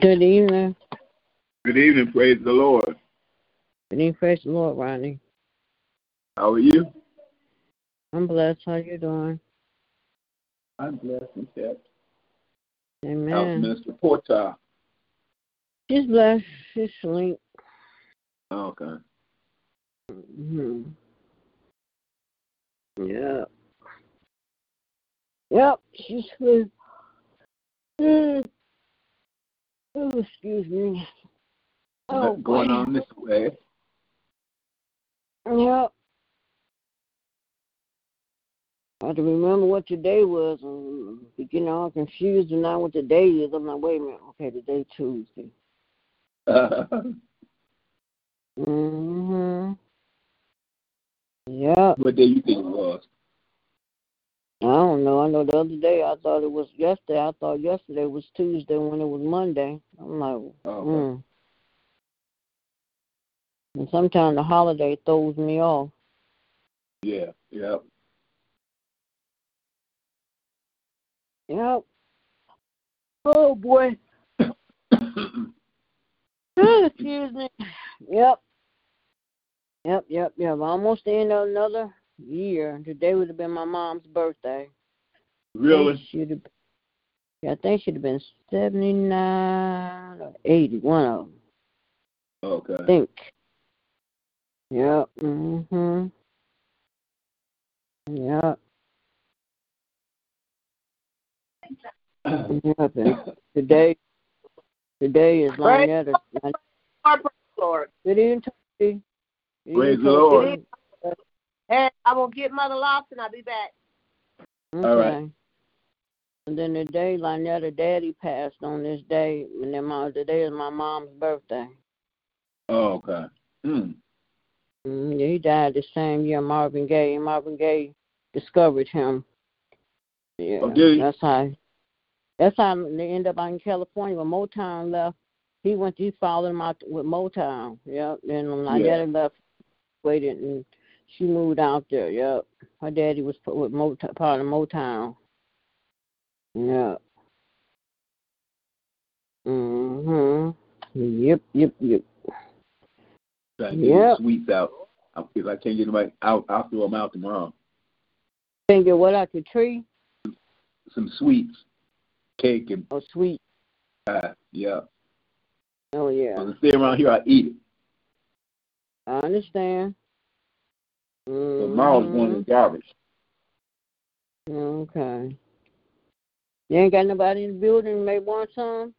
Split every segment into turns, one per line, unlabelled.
Good evening.
Good evening. Praise the Lord.
Good evening. Praise the Lord, Ronnie.
How are you?
I'm blessed. How you doing?
I'm blessed and kept. How's
Amen.
Mr. Porter?
She's blessed. She's asleep.
Oh, okay.
hmm Yeah. Yep. She's asleep. Mm. Oh, excuse me. Oh,
going
boy.
on this way?
Yep. I have to remember what today was. and be getting all confused and now what the day is. I'm like, wait a minute. Okay, today Tuesday. Mhm. Yep.
what day you think it was?
I don't know. I know the other day I thought it was yesterday. I thought yesterday was Tuesday when it was Monday. I'm like,
Oh, okay.
mm. And sometimes the holiday throws me off.
Yeah, yeah.
Yep. Oh boy. Excuse me. Yep. Yep, yep, yep. Almost of another year. Today would have been my mom's birthday.
really?
She'd have, yeah, I think she'd have been 79 or 80, one of them, I
Okay.
think. Yep. Mm-hmm. Yep. Yep. And today, today is
Praise
Lynetta.
Lord, Lord.
Good evening, Toby. Good
Praise the Lord.
And I'm gonna get Mother Lawson. I'll be back.
Okay.
All right.
And then the day Lynetta daddy passed on this day, and then my today is my mom's birthday.
Oh, okay. Mm.
Mm, he died the same year Marvin Gaye. Marvin Gaye discovered him. Yeah,
Oh, did he?
that's how. That's how they end up out in California. When Motown left, he went. He followed him out with Motown. Yep. And when my
Yeah.
daddy left, waited, and she moved out there. Yep. Her daddy was put with Motown, part of Motown. Yeah. Mhm. Yep. Yep. Yep.
Try to get
Yep.
sweets out. I- If I can't get them out, I'll, throw them out tomorrow.
Can get what out the tree?
Some sweets, cake and
Oh, sweet.
pie. Yeah.
Oh yeah.
If I stay around here, I eat it.
I understand.
So tomorrow's mm-hmm. going in garbage.
Okay. You ain't got nobody in the building who may want some?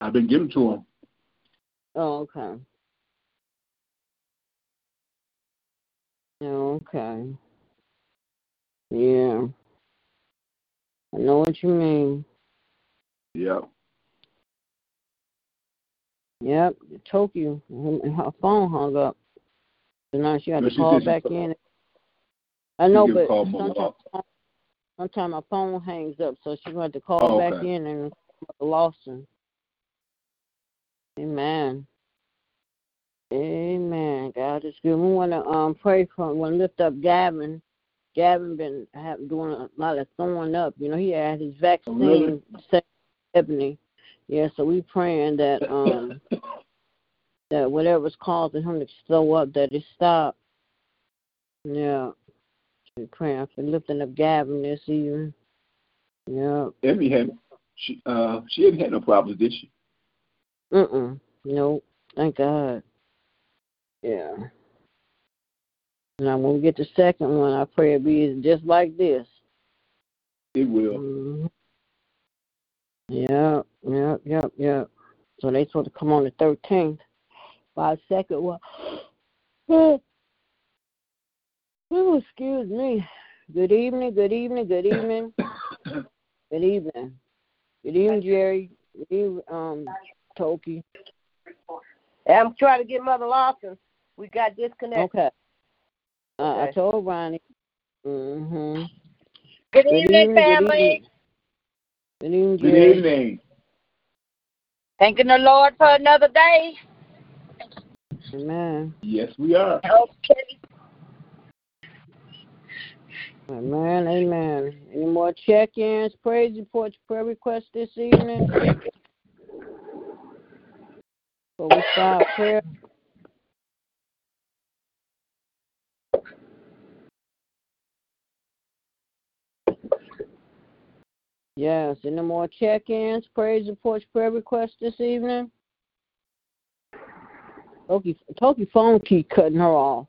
I've been giving to them.
Oh, okay. Okay. Yeah. I know what you mean.
Yep.
Yep. Tokyo. Her phone hung up. Now she had to call back
called-
in. I know, but sometimes, sometimes my phone hangs up, so she's going to call
Oh,
back
okay.
in and Lawson. Amen. Amen. God is good. We want to um pray for. We want to lift up Gavin. Gavin been have, doing a lot of throwing up. You know, he had his vaccine.
really?
second Ebony. Yeah, so we praying that um that whatever's causing him to throw up, that it stop. Yeah. We praying for lifting up Gavin this evening. Yeah.
Emmy had she uh she hadn't had no problems, did she?
Mm-mm. Nope. Thank God. Yeah. Now when we get the second one, I pray it be just like this.
It will.
hmm Yeah, yeah, yeah, yeah. So they supposed to come on the thirteenth. By second one. Oh, oh, excuse me. Good evening, good evening, good evening, good evening. Good evening, Jerry. Good evening, um, Toki.
I'm trying to get Mother Lawson. We got disconnected.
Okay. Uh, I told Ronnie. Mm-hmm.
Good
Good
evening,
evening, good
family.
evening. Good evening,
Good
Jerry.
evening.
Thanking the Lord for another day.
Amen.
Yes, we are.
Okay.
Amen. Amen. Any more check-ins, praise reports, prayer requests this evening? Before we start prayer. Yes. Any more check-ins, praise reports, prayer requests this evening? Toki, phone keep cutting her off.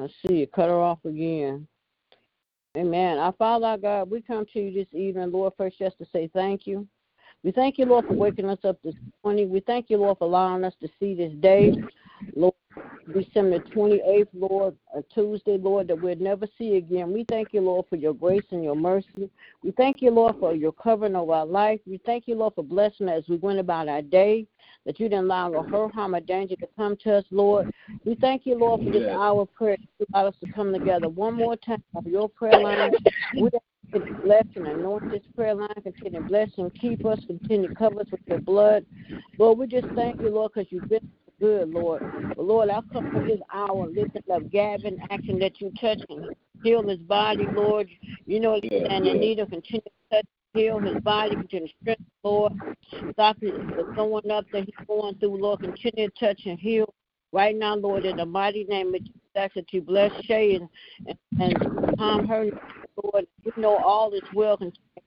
I see you cut her off again. Amen. Our Father, our God, we come to you this evening, Lord, first just to say thank you. We thank you, Lord, for waking us up this morning. We thank you, Lord, for allowing us to see this day. Lord, December 28th, Lord, a Tuesday, Lord, that we'll never see again. We thank you, Lord, for your grace and your mercy. We thank you, Lord, for your covering of our life. We thank you, Lord, for blessing us as we went about our day, that you didn't allow no hurt, harm, or danger to come to us, Lord. We thank you, Lord, for this hour of prayer. You allowed us to come together one more time on your prayer line. We ask you to bless and anoint this prayer line. Continue to bless and keep us. Continue to cover us with your blood. Lord, we just thank you, Lord, because you've been good, Lord. But Lord, I come for this hour lifting up Gavin, asking that you touch him, heal his body, Lord. You know he's
Yes,
standing in need of continue to touch, heal his body, continue to strengthen, Lord. Stop the throwing up that he's going through, Lord. Continue to touch and heal. Right now, Lord, in the mighty name of Jesus, ask that you bless Shay and, and, and calm her, Lord. You know all is well.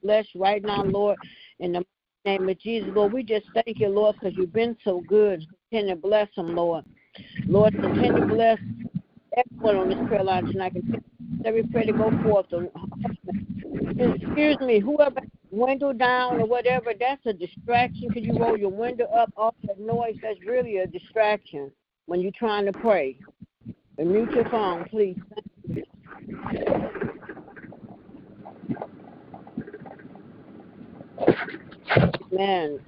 Bless right now, Lord, in the name of Jesus, Lord. We just thank you, Lord, because you've been so good. Continue to bless them, Lord. Lord, continue to bless everyone on this prayer line tonight. Continue every prayer to go forth. Excuse me, whoever window down or whatever, that's a distraction. Could you roll your window up? All that noise, that's really a distraction when you're trying to pray. And mute your phone, please. You. Man,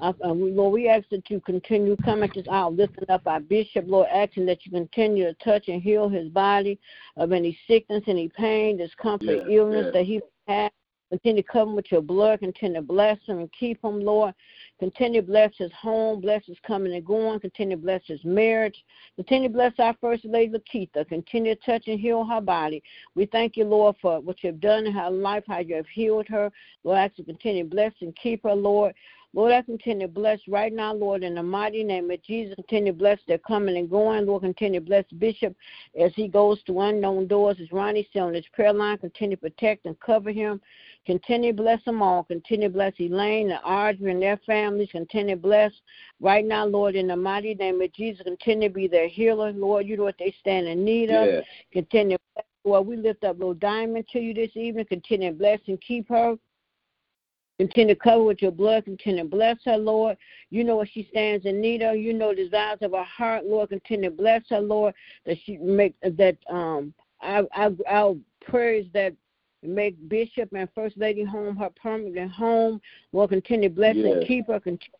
I, uh, Lord, we ask that you continue coming this out, lifting up our bishop, Lord, asking that you continue to touch and heal his body of any sickness, any pain, discomfort,
Yes,
illness
yes.
that he has. Continue to cover him with your blood. Continue to bless him and keep him, Lord. Continue to bless his home, bless his coming and going. Continue to bless his marriage. Continue to bless our First Lady Lakeitha. Continue to touch and heal her body. We thank you, Lord, for what you've done in her life, how you have healed her. Lord, I ask you continue to bless and keep her, Lord. Lord, I continue to bless right now, Lord, in the mighty name of Jesus. Continue to bless their coming and going. Lord, continue to bless Bishop as he goes to unknown doors. As Ronnie said on his prayer line, continue to protect and cover him. Continue to bless them all. Continue to bless Elaine and Audrey and their families. Continue to bless right now, Lord, in the mighty name of Jesus. Continue to be their healer, Lord. You know what they stand in need of.
Yes.
Continue to bless, Lord. We lift up little Diamond to you this evening. Continue to bless and keep her. Continue to cover with your blood. Continue to bless her, Lord. You know what she stands in need of. You know the desires of her heart, Lord. Continue to bless her, Lord. That she make that um our our, our prayers that make Bishop and First Lady home her permanent home. Lord, continue to bless and keep her. Continue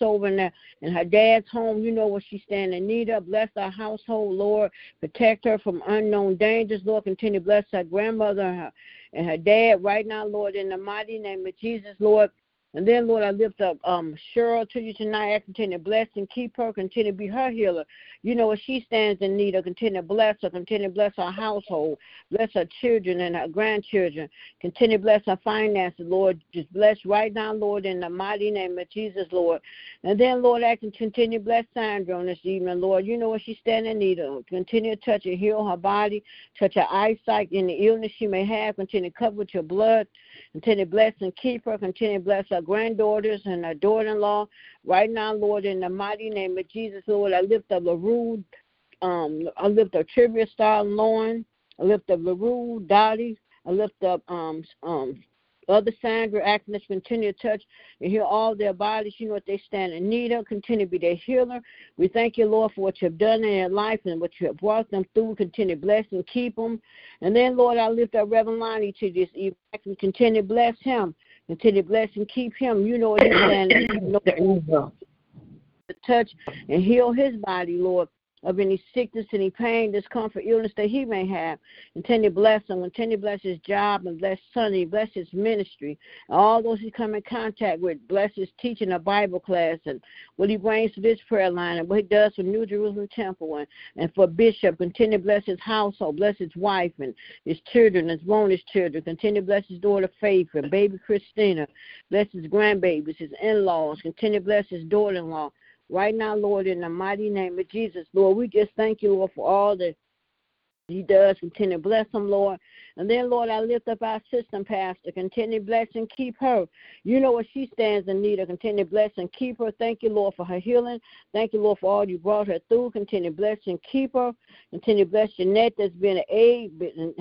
over in, the, in her dad's home. You know what she's standing in need of. Bless our household, Lord. Protect her from unknown dangers, Lord. Continue to bless her grandmother and her, and her dad right now, Lord, in the mighty name of Jesus, Lord. And then, Lord, I lift up um, Cheryl to you tonight. I continue to bless and keep her, continue to be her healer. You know what she stands in need of. Continue to bless her, continue to bless her household, bless her children and her grandchildren. Continue to bless her finances, Lord. Just bless right now, Lord, in the mighty name of Jesus, Lord. And then, Lord, I can continue to bless Sandra on this evening, Lord. You know what she's standing in need of. Continue to touch and heal her body, touch her eyesight, any illness she may have. Continue to cover with your blood. Continue to bless and keep her. Continue to bless her granddaughters and her daughter-in-law. Right now, Lord, in the mighty name of Jesus, Lord, I lift up LaRue. Um, I lift up Trivia Star Lauren. I lift up LaRue, Dottie. I lift up um um other Sandra, us continue to touch and heal all their bodies. You know what they stand in need of. Continue to be their healer. We thank you, Lord, for what you have done in their life and what you have brought them through. Continue to bless and keep them. And then, Lord, I lift up Reverend Lonnie to this evening. Continue to bless him. Continue to bless and keep him. You know what he's standing. You know, to touch and heal his body, Lord of any sickness, any pain, discomfort, illness that he may have. Continue to bless him. Continue to bless his job and bless Sonny. Bless his ministry. All those he come in contact with. Bless his teaching a Bible class and what he brings to this prayer line and what he does for New Jerusalem Temple and, and for Bishop. Continue to bless his household. Bless his wife and his children, his bonus children. Continue to bless his daughter Faith and baby Christina. Bless his grandbabies, his in-laws. Continue to bless his daughter-in-law right now, Lord, in the mighty name of Jesus. Lord, we just thank you, Lord, for all that he does. Continue to bless him, Lord. And then, Lord, I lift up our system pastor. Continue bless and keep her. You know what she stands in need of. Continue bless and keep her. Thank you, Lord, for her healing. Thank you, Lord, for all you brought her through. Continue bless and keep her. Continue bless Jeanette that's been an aid,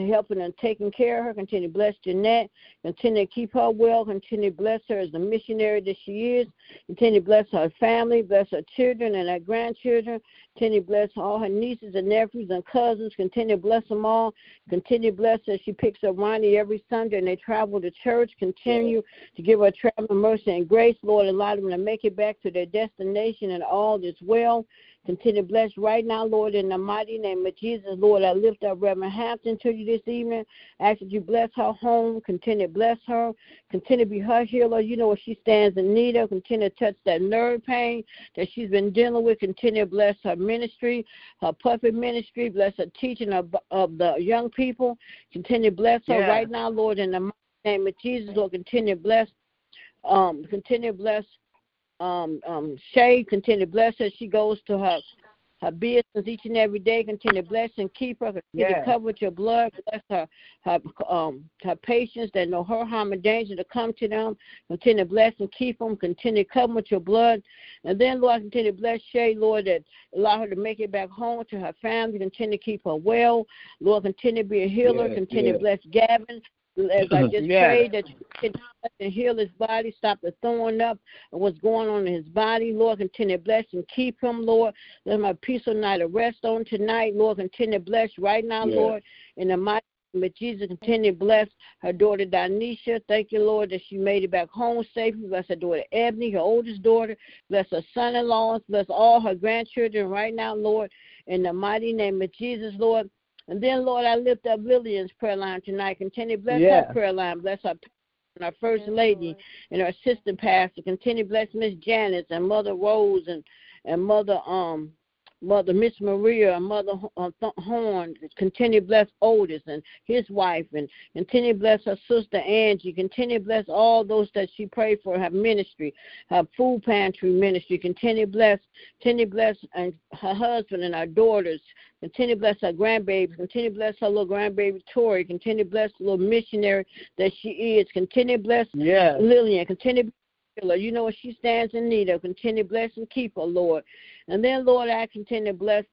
helping and taking care of her. Continue bless Jeanette. Continue to keep her well. Continue bless her as the missionary that she is. Continue bless her family, bless her children and her grandchildren. Continue bless all her nieces and nephews and cousins. Continue bless them all. Continue bless her. She picks up Ronnie every Sunday and they travel to church. Continue to give her traveling mercy and grace, Lord. Allow them to make it back to their destination and all is well. Continue to bless right now, Lord, in the mighty name of Jesus. Lord, I lift up Reverend Hampton to you this evening. Ask that you bless her home. Continue to bless her. Continue to be her healer. You know what she stands in need of. Continue to touch that nerve pain that she's been dealing with. Continue to bless her ministry, her puppet ministry. Bless her teaching of, of the young people. Continue to bless her yeah. right now, Lord, in the mighty name of Jesus. Lord, continue to bless. Um, continue to bless um, um, Shay, continue to bless her. She goes to her her business each and every day. Continue to bless and keep her. Continue yes. to cover with your blood. Bless her her um her patients that know her harm and danger to come to them. Continue to bless and keep them. Continue to cover with your blood. And then Lord, continue to bless Shay, Lord, that allow her to make it back home to her family. Continue to keep her well. Lord, continue to be a healer. Continue to bless Gavin. As I just yeah. pray that you can and heal his body, stop the throwing up and what's going on in his body. Lord, continue to bless and keep him, Lord. Let my peaceful night of rest on tonight. Lord, continue to bless right now, yeah. Lord, in the mighty name of Jesus. Continue to bless her daughter Danisha. Thank you, Lord, that she made it back home safely. Bless her daughter Ebony, her oldest daughter. Bless her son-in-laws. Bless all her grandchildren right now, Lord. In the mighty name of Jesus, Lord. And then, Lord, I lift up Lillian's prayer line tonight. Continue to bless yeah. her prayer line. Bless her and our first yes, lady Lord. and our assistant pastor. Continue to bless Miss Janice and Mother Rose and and Mother um Mother Miss Maria and Mother uh, Horn. Continue to bless Otis and his wife, and continue to bless her sister Angie. Continue to bless all those that she prayed for, her ministry, her food pantry ministry. Continue to bless, continue bless and her husband and her daughters. Continue to bless her grandbabies. Continue to bless her little grandbaby Tori. Continue to bless the little missionary that she is. Continue to bless yes. Lillian. Continue to her. You know what she stands in need of. Continue to bless and keep her, Lord. And then, Lord, I continue to bless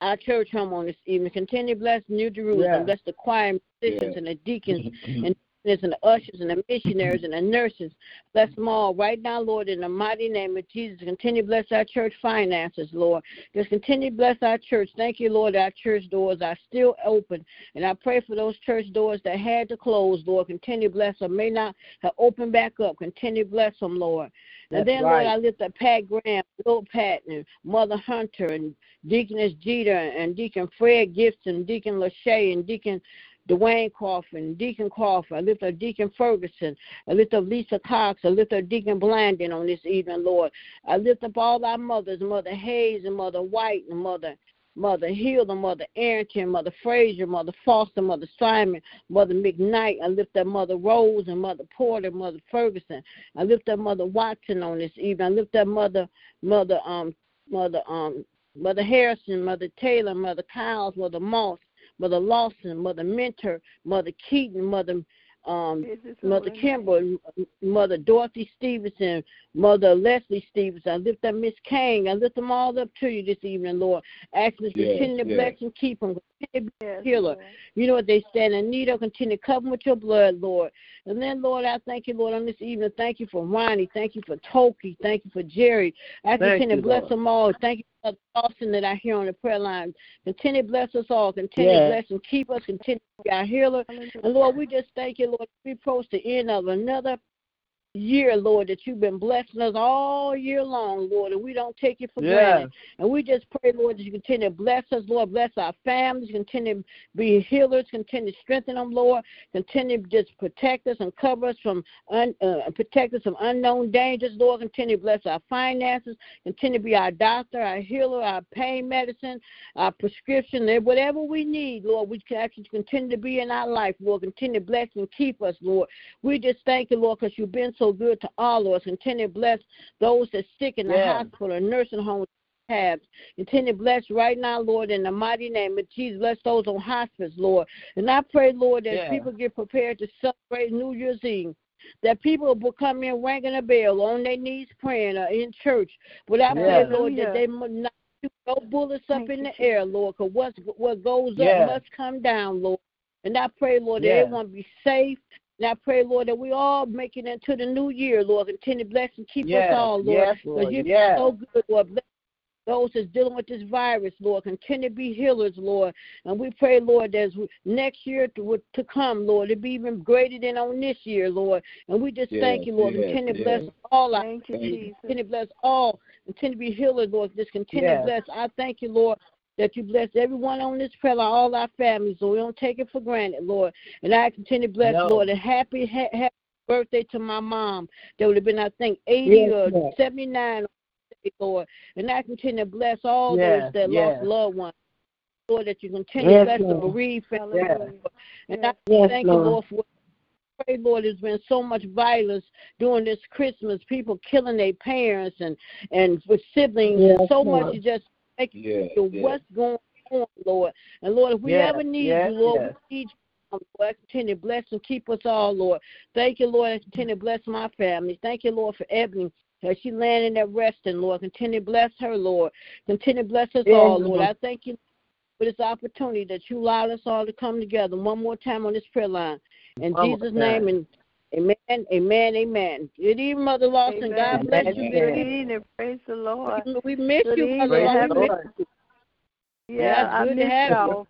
our church home on this evening. Continue to bless New Jerusalem. Yeah. Bless the choir musicians yeah. and the deacons and and the ushers and the missionaries and the nurses. Bless them all right now, Lord, in the mighty name of Jesus. Continue to bless our church finances, Lord. Just continue to bless our church. Thank you, Lord. Our church doors are still open. And I pray for those church doors that had to close, Lord. Continue to bless them. May not have opened back up. Continue to bless them, Lord. That's and then, right. Lord, I lift up Pat Graham, Bill Patton, Mother Hunter, and Deaconess Jeter, and Deacon Fred Gibson, Deacon Lachey, and Deacon Dwayne Crawford, and Deacon Crawford. I lift up Deacon Ferguson. I lift up Lisa Cox. I lift up Deacon Blandon on this evening, Lord. I lift up all our mothers, Mother Hayes and Mother White and Mother Mother Hilda, Mother Arrington, Mother Frazier, Mother Foster, Mother Simon, Mother McKnight. I lift up Mother Rose and Mother Porter, Mother Ferguson. I lift up Mother Watson on this evening. I lift up Mother Mother um Mother um Mother Harrison, Mother Taylor, Mother Kyles, Mother Moss, Mother Lawson, Mother Mentor, Mother Keaton, Mother um, Mother Kimber, Mother Dorothy Stevenson, Mother Leslie Stevenson. I lift up Miss Kane. I lift them all up to you this evening, Lord. Ask us to continue to bless and keep them. Continue
Yes,
healer.
Lord.
You know what they stand in need of. Continue to cover them with your blood, Lord. And then, Lord, I thank you, Lord, on this evening. Thank you for Ronnie. Thank you for Toki. Thank you for Jerry. I
Thank
continue
you,
to bless
Lord.
them all. Thank you for the Austin that I hear on the prayer line. Continue to bless us all. Continue to
Yes.
bless and keep us. Continue to be our healer. And Lord, we just thank you, Lord. We approach the end of another year, Lord, that you've been blessing us all year long, Lord, and we don't take it for granted. And we just pray, Lord, that you continue to bless us, Lord, bless our families, continue to be healers, continue to strengthen them, Lord, continue to just protect us and cover us from un, uh, protect us from unknown dangers, Lord, continue to bless our finances, continue to be our doctor, our healer, our pain medicine, our prescription, and whatever we need, Lord, we can actually continue to be in our life, Lord, continue to bless and keep us, Lord. We just thank you, Lord, because you've been so good to all of us. Continue to bless those that sick in the
Yes.
hospital and nursing homes have. Continue to bless right now, Lord, in the mighty name of Jesus. Bless those on hospice, Lord. And I pray, Lord, that
Yeah.
people get prepared to celebrate New Year's Eve. That people will come in ringing a bell on their knees praying or in church. But I pray,
Yeah.
Lord, that they must not shoot no bullets up
Thank
in
you,
the air, Lord, because what, what goes
Yeah.
up must come down, Lord. And I pray, Lord, that
Yeah.
everyone be safe. And I pray, Lord, that we all make it into the new year, Lord. Continue to bless and keep
Yes.
us all, Lord.
Yes,
Because
Lord.
you're
Yes.
so good, Lord. Bless those that's dealing with this virus, Lord. Continue to be healers, Lord. And we pray, Lord, as we, next year to, to come, Lord, it be even greater than on this year, Lord. And we just thank you, Lord.
yes,
Continue to
yes.
bless all our
Thank you, Jesus.
Continue to bless all. Continue to be healers, Lord. Just continue
Yes.
to bless. I thank you, Lord, that you bless everyone on this prayer, line, all our families, Lord. We don't take it for granted, Lord. And I continue to bless,
No.
Lord. And happy, ha- happy birthday to my mom. That would have been, I think, 80
Yes,
or
Lord.
79, Lord. And I continue to bless all
Yes,
those that
yes.
lost loved ones. Lord, that you continue
Yes,
to bless
Lord.
the bereaved family. And
Yes.
I
Yes,
thank you,
Lord.
For pray, Lord, there's been so much violence during this Christmas, people killing their parents and and with siblings, and
Yes,
so
Lord.
much to just make you
yes.
what's going on, Lord. And Lord, if we ever need you, Lord, we need you. Lord, continue to bless and keep us all, Lord. Thank you, Lord, continue to bless my family. Thank you, Lord, for Ebony. As she landing there resting, Lord, continue to bless her, Lord. Continue to bless us all, Lord. I thank you for this opportunity that you allowed us all to come together one more time on this prayer line. In
One
Jesus' name, and amen, amen, amen. Good evening, Mother Lawson.
Amen.
God bless you,
Good
baby.
evening. Praise the Lord.
We miss
Good
you,
evening.
Mother
Praise the
Lawson.
Yeah,
Yeah,
I miss
have you.
y'all.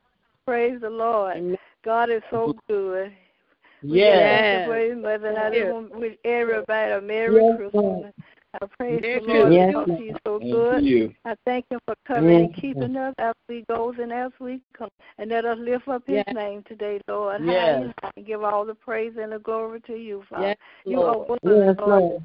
Praise the Lord.
Amen.
God is so mm-hmm. good. We
Yes.
just
Yes.
thank you for his mother, I just want to wish everybody a Merry
Yes,
Christmas.
Lord.
I praise
Yes,
the Lord
Lord.
because he's so
Thank
good.
you.
I thank him for covering and keeping us as we goes and as we come. And let us lift up his
Yes.
name today, Lord.
Yes.
And give all the praise and the glory to you, Father.
Yes,
you are
Lord.
worthy,
Yes,
Lord.
Lord.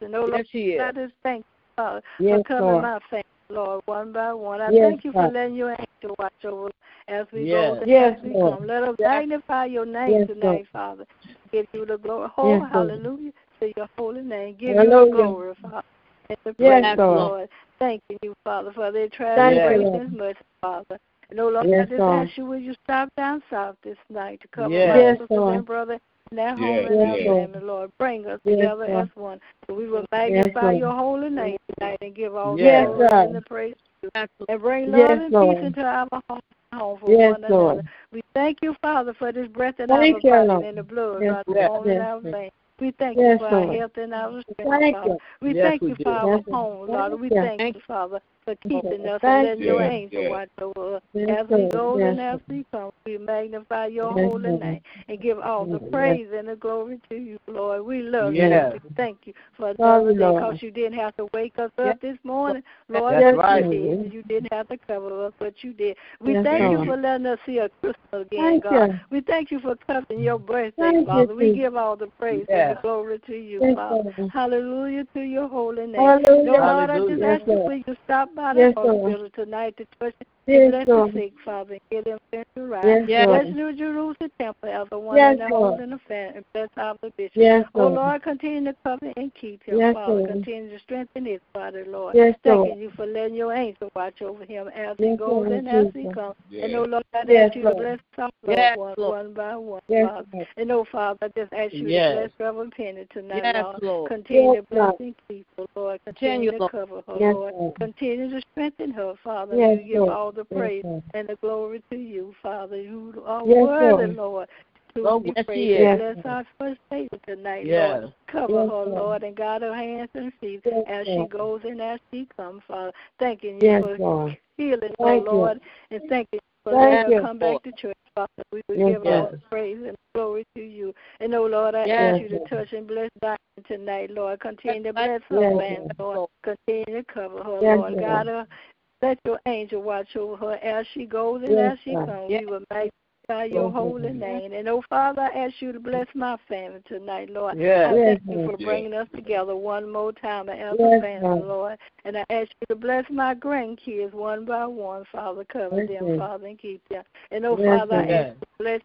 And oh, Lord,
Yes, she
I
is.
just thank you, Father,
Yes,
for covering
Lord.
my family, Lord, one by one. I
Yes,
thank you for
Father.
letting your angel watch over us as we
Yes.
go and
Yes,
as we
Lord.
come. Let us
Yes.
magnify your name
Yes,
tonight,
Lord.
Father. Give you the glory. Oh,
Yes, Lord.
hallelujah to your holy name. Give you
Hallelujah.
the glory, Father. And the
Yes,
praise,
Lord.
Lord. Thank you, Father, for their
Thank you,
travel much, Father. And oh Lord,
Yes,
I just
Lord.
ask you, will you stop down south this night to cover
Yes.
my
Yes,
sisters
Lord.
and brother and their home
Yes,
and
yes.
family, Lord. Bring us
Yes,
together
Lord.
as one. So we will magnify
Lord.
your holy name tonight and give all
Yes,
glory
Lord.
and the praise to you. And bring
Yes,
love and
Lord.
peace into our home, home for
Yes,
one another.
Lord.
We thank you, Father, for this breath in
Thank
our
you,
body
Lord.
and the blood
Yes,
right
yes,
on in our
yes.
veins. We thank
Yes,
you for our
Lord.
health and our strength,
Thank
Father.
you.
We
Yes,
thank
we
you
do.
for our
Yes,
homes,
Lord.
Lord. We
Yes.
thank you, Father, for keeping us
Thank
and letting
you.
your
Yes,
angel
yes.
watch over us.
Yes,
As we
Lord.
go
Yes,
and as
Lord.
we come, we magnify your
Yes,
holy
Lord.
name and give all the
Yes.
praise and the glory to you, Lord. We love
Yes.
you. We thank you for
Love
another
you,
day
Lord.
because you didn't have to wake us up
Yes.
this morning, Lord.
That's
but
right.
You did. and You didn't have to cover us, but you did. We
Yes,
thank you
Lord.
for letting us see a Christmas again,
Thank
God.
you.
We thank you for covering your birthday,
Thank you,
Father. we
Jesus.
give all the praise and
Yes.
the glory to you,
Yes,
Father.
Lord.
Hallelujah to your holy name.
Hallelujah.
No, Lord, I just ask you,
Yes, Lord.
will you stop the
Yes,
hospital
Lord.
tonight to touch and
Yes,
bless the sick, Father, and get them sent to right.
Yes,
Yes.
Bless New Jerusalem Temple as the one
Yes,
in the
Lord.
home and the fan, and bless our bishop.
Yes,
Oh,
Lord.
Lord, continue to cover and keep him,
Yes,
Father.
Lord.
Continue to strengthen his body, Lord.
Yes,
Thanking
Lord.
you for letting your angel watch over him as he goes
Lord
and as he comes.
Yes.
And, oh, Lord, I
Yes,
ask you to
Lord.
bless our
Yes,
loved ones
Lord.
one by one,
Yes,
Father.
Lord.
And, oh, Father, I just ask you
Yes.
to bless Reverend Penny tonight,
Yes,
Lord.
Lord.
Continue
Yes,
to bless
Lord.
and keep her, Lord.
Continue,
Continue to
Lord.
cover her,
Yes,
Lord.
Lord.
Continue to strengthen her, Father.
Yes,
you give
Lord.
all the praise and the glory to you, Father. You are
Yes,
worthy,
Lord.
Lord. To
Oh,
be
yes,
praised.
He is.
Bless our first lady tonight,
Yes.
Lord. Cover
Yes,
her,
Lord.
Lord, and guide her hands and feet
Yes,
as she goes and as she comes, Father. Thanking you
Yes,
for
Lord.
healing, her,
Thank you.
Lord, and thanking you for
Thank you,
her come back to church, Father. We will
Yes,
give all praise and glory to you. And oh Lord, I
Yes,
ask you to
Lord.
touch and bless Diane tonight, Lord. Continue to bless
Yes,
her
Lord.
family, Lord. Continue to cover her,
Yes,
Lord.
Lord.
God her. Let your angel watch over her as she goes and
Yes,
as she comes.
Yes.
We will magnify your holy name. And oh Father, I ask you to bless my family tonight, Lord.
Yes.
I thank you for bringing us together one more time as
Yes,
a family,
Lord.
And I ask you to bless my grandkids one by one, Father. Cover them. Father, and keep them. And oh, Father, I ask you to bless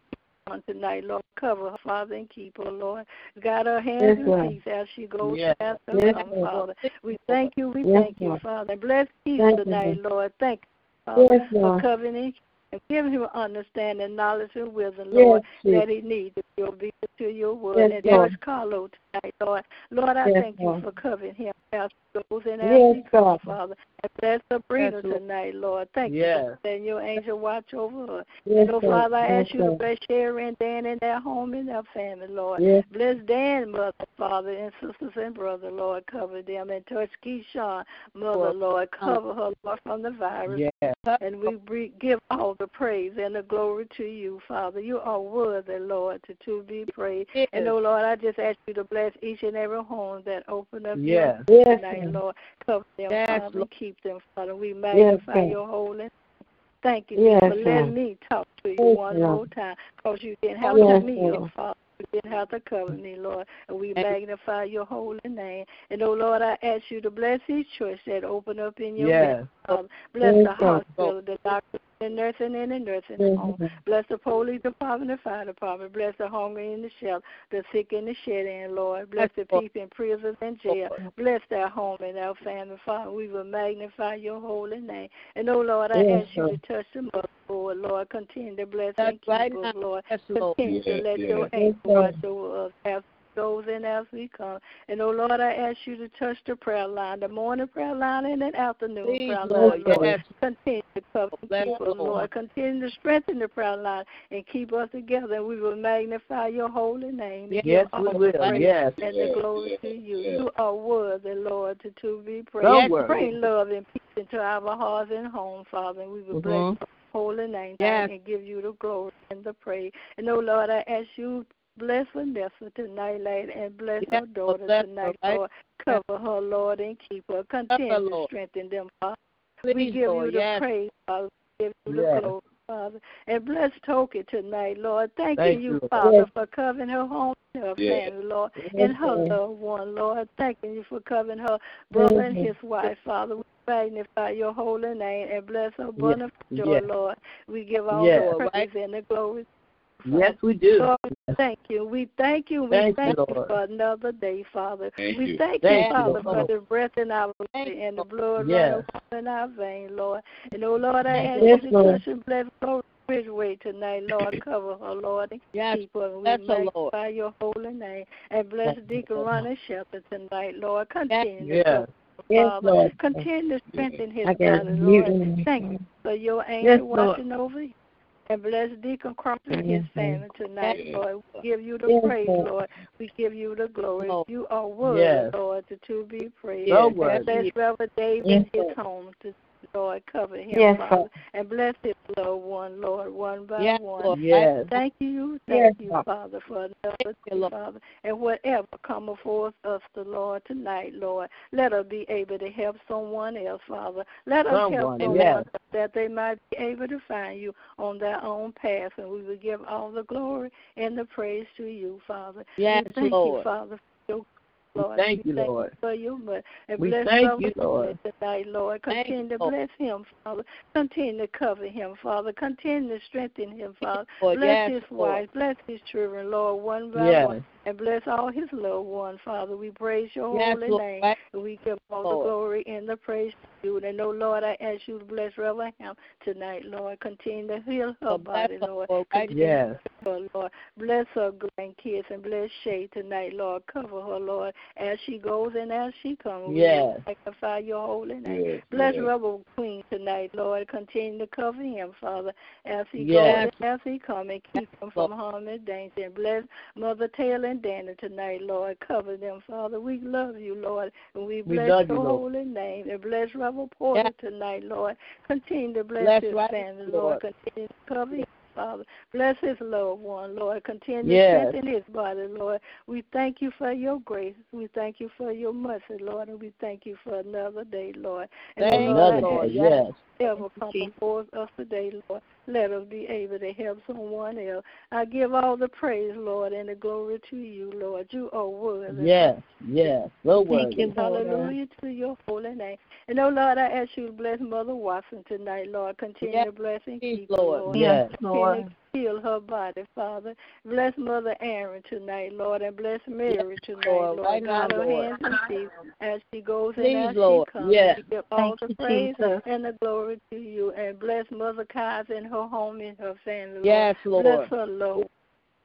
on tonight, Lord. Cover her, Father, and keep her, Lord. Guide her hands
Yes,
and
Lord.
feet as she goes
Yes.
as her
Yes,
comes,
Lord.
Father. We thank you, we
Yes,
thank you,
Lord.
Father. Bless peace
Thank you,
tonight,
Lord.
Lord. Thank you, Father,
Yes,
for
Lord.
covering and giving him understanding, knowledge, and wisdom, Lord,
Jesus.
that he needs to be obedient to your word.
Yes,
and
Lord.
touch Carlo tonight, Lord. Lord, I
Yes,
thank
Lord.
you for covering him as he goes and as
Yes,
he comes,
God.
Father. And bless Sabrina
Yes,
tonight, Lord. Thank
Yes.
you for letting your angel watch over her.
Yes,
and, oh,
Lord.
Father, I
Yes,
ask you to bless Sherry and Dan in their home and their family, Lord.
Yes.
Bless Dan, mother, father, and sisters and brother, Lord. Cover them and touch Keyshawn, mother, Lord. Cover her, Lord, from the virus.
Yes.
And we give all the praise and the glory to you, Father. You are worthy, Lord, to, to be praised. And, oh, Lord, I just ask you to bless each and every home that open up
Yes.
here
Yes,
tonight,
Lord.
Cover them,
Yes,
Father,
Lord.
keep them, Father. We magnify
Lord.
your holy Thank you
Yes,
for letting me talk to you
Yes,
one more time because you didn't have
Yes,
to me up, Father. You didn't have to cover me, Lord. And we magnify your holy name. And, oh, Lord, I ask you to bless each church that open up in your
Yes.
midst, Father. Bless
Yes,
the hospital, the doctors, the nursing and the nursing
Yes,
home.
Mm-hmm.
Bless the police department, the fire department. Bless the hungry in the shelter, the sick in the shed in, Lord. Bless the people in prisons and jail. Bless their home and our family, Father. We will magnify your holy name. And, oh, Lord, I
Yes,
ask you to touch them up, Lord. Lord, continue to bless
That's
and keep
right
us,
now.
Lord.
Yes, Lord.
Continue to let
yes.
your
Yes,
angel
Lord.
watch over us as we goes in as we come. And, oh, Lord, I ask you to touch the prayer line, the morning prayer line and the afternoon
Please,
prayer
Lord.
line, Lord.
Yes.
Continue to cover and
Bless
keep
the
us,
Lord.
Lord. Continue to strengthen the prayer line and keep us together. And we will magnify your holy name. and
Yes, we
all
will.
the
Yes.
and the glory
yes,
to you.
yes.
You are worthy, Lord, to, to be praised.
So worthy.
Bring love and peace into our hearts and homes, Father. And we will bless
Mhm.
your holy name
Yes.
and give you the glory and the praise. And oh Lord, I ask you bless Vanessa tonight, Lord, and bless
Yes,
her daughter
bless her,
tonight,
right?
Lord. Cover her, Lord, and keep her. Continue to strengthen them, Father. we give
Lord.
you the
Yes.
praise, Father. We give you
Yes.
the glory, Father. And bless Toki tonight, Lord. Thank,
Thank
you,
you,
Father,
Yes.
for covering her home and her
Yes.
family, Lord,
Yes,
and her
Lord.
loved one, Lord. Thanking you for covering her brother and his wife, Father. We magnify your holy name and bless her abundant
Yes.
joy,
Yes.
Lord. We give all
Yes.
the praise and the glory.
Yes, we do.
Lord, thank you. We thank you. We
Thank
thank,
you,
you, for another day, Father.
Thank
we
you.
thank,
Thank
you,
you,
Father,
Lord.
for the breath in our
Thank
body
you,
and the
Lord.
blood
Yes.
running in our veins, Lord. And oh Lord, I ask
you.
you to
Lord.
touch and bless Glory Ridgeway tonight, Lord. Cover her, Lord, and
Yes.
keep her. We
Bless her, Lord.
magnify your holy name. And bless
Yes,
Deacon
Lord.
Ronnie Shepherd tonight, Lord. Continue to
Yes.
cover
Yes,
Father.
Lord.
Continue to strengthen his
I
body, Lord. Thank you for your
Yes,
angel
Lord.
watching over you. And bless Deacon Cross and his family tonight, Lord. We give you the
Yes,
praise,
Lord.
We give you the glory.
Lord.
You are worthy,
Yes.
Lord, to, to be praised.
So
And bless Reverend David
Yes,
and his home, to, Lord. Cover him,
Yes,
Father.
Lord.
And bless his loved one, Lord, one by
Yes,
one.
Lord. Yes.
Thank you,
Yes,
thank you,
Lord.
Father, for another
you,
day, Father. And whatever come forth us, the Lord, tonight, Lord, let us be able to help someone else, Father. Let us help
Someone,
someone
yes.
that they might be able to find you on their own path, and we will give all the glory and the praise to you, Father.
Yes,
we thank
Lord.
you, Father, for
We
Lord.
thank
we
you,
thank
Lord.
you for much. And
We
bless
thank you, Lord.
tonight, Lord. Continue
you,
to bless him, Father. Continue to cover him, Father. Continue to strengthen him, Father.
Lord,
Bless
yes,
his
Lord.
wife. Bless his children, Lord, one by
Yes.
one. And bless all his loved ones, Father. We praise your
Yes,
holy
Lord.
name. And we give all
Lord.
the glory and the praise to you. And oh Lord, I ask you to bless Reverend Ham tonight, Lord. Continue to heal her
oh, Lord,
body, Lord.
Lord,
Continue
Yes.
her, Lord. Bless her grandkids and bless Shay tonight, Lord. Cover her, Lord, as she goes and as she comes. We
Yes.
magnify your holy name.
Yes,
Bless
yes.
Rebel Queen tonight, Lord. Continue to cover him, Father, as he
Yes.
goes and as he comes and keep him from harm and danger. And bless Mother Taylor and Danny tonight, Lord. Cover them, Father. We love you, Lord, and we
We
bless
love
your
you,
holy name. And bless Rebel Porter
Yes.
tonight, Lord. Continue to bless,
Bless
his
right,
family,
Lord.
Lord. Continue to cover him. Father, bless his loved one, Lord. Continue
Yes.
to strengthen his body, Lord. We thank you for your grace. We thank you for your mercy, Lord, and we thank you for another day, Lord. And
Thank
oh,
Another
Lord,
Lord,
yes.
Ever come before us today, Lord. Let us be able to help someone else. I give all the praise, Lord, and the glory to you, Lord. You are worthy.
Yes, yes. So
Thank you,
worthy.
hallelujah, to your holy name. And oh Lord, I ask you to bless Mother Watson tonight, Lord. Continue
Yes,
to bless and keep her,
Lord.
Lord.
Yes.
Continue to heal her body, Father. Bless Mother Aaron tonight, Lord, and bless Mary tonight,
Lord.
Lord.
Right
God
now,
her
Lord.
hands and feet as she goes
Please,
and as
Lord.
she comes.
Yes.
We give all
Thank
the
you,
praise
Jesus.
and the glory to you. And bless Mother Kaz and her home and her family, Lord.
Yes,
Bless her, Lord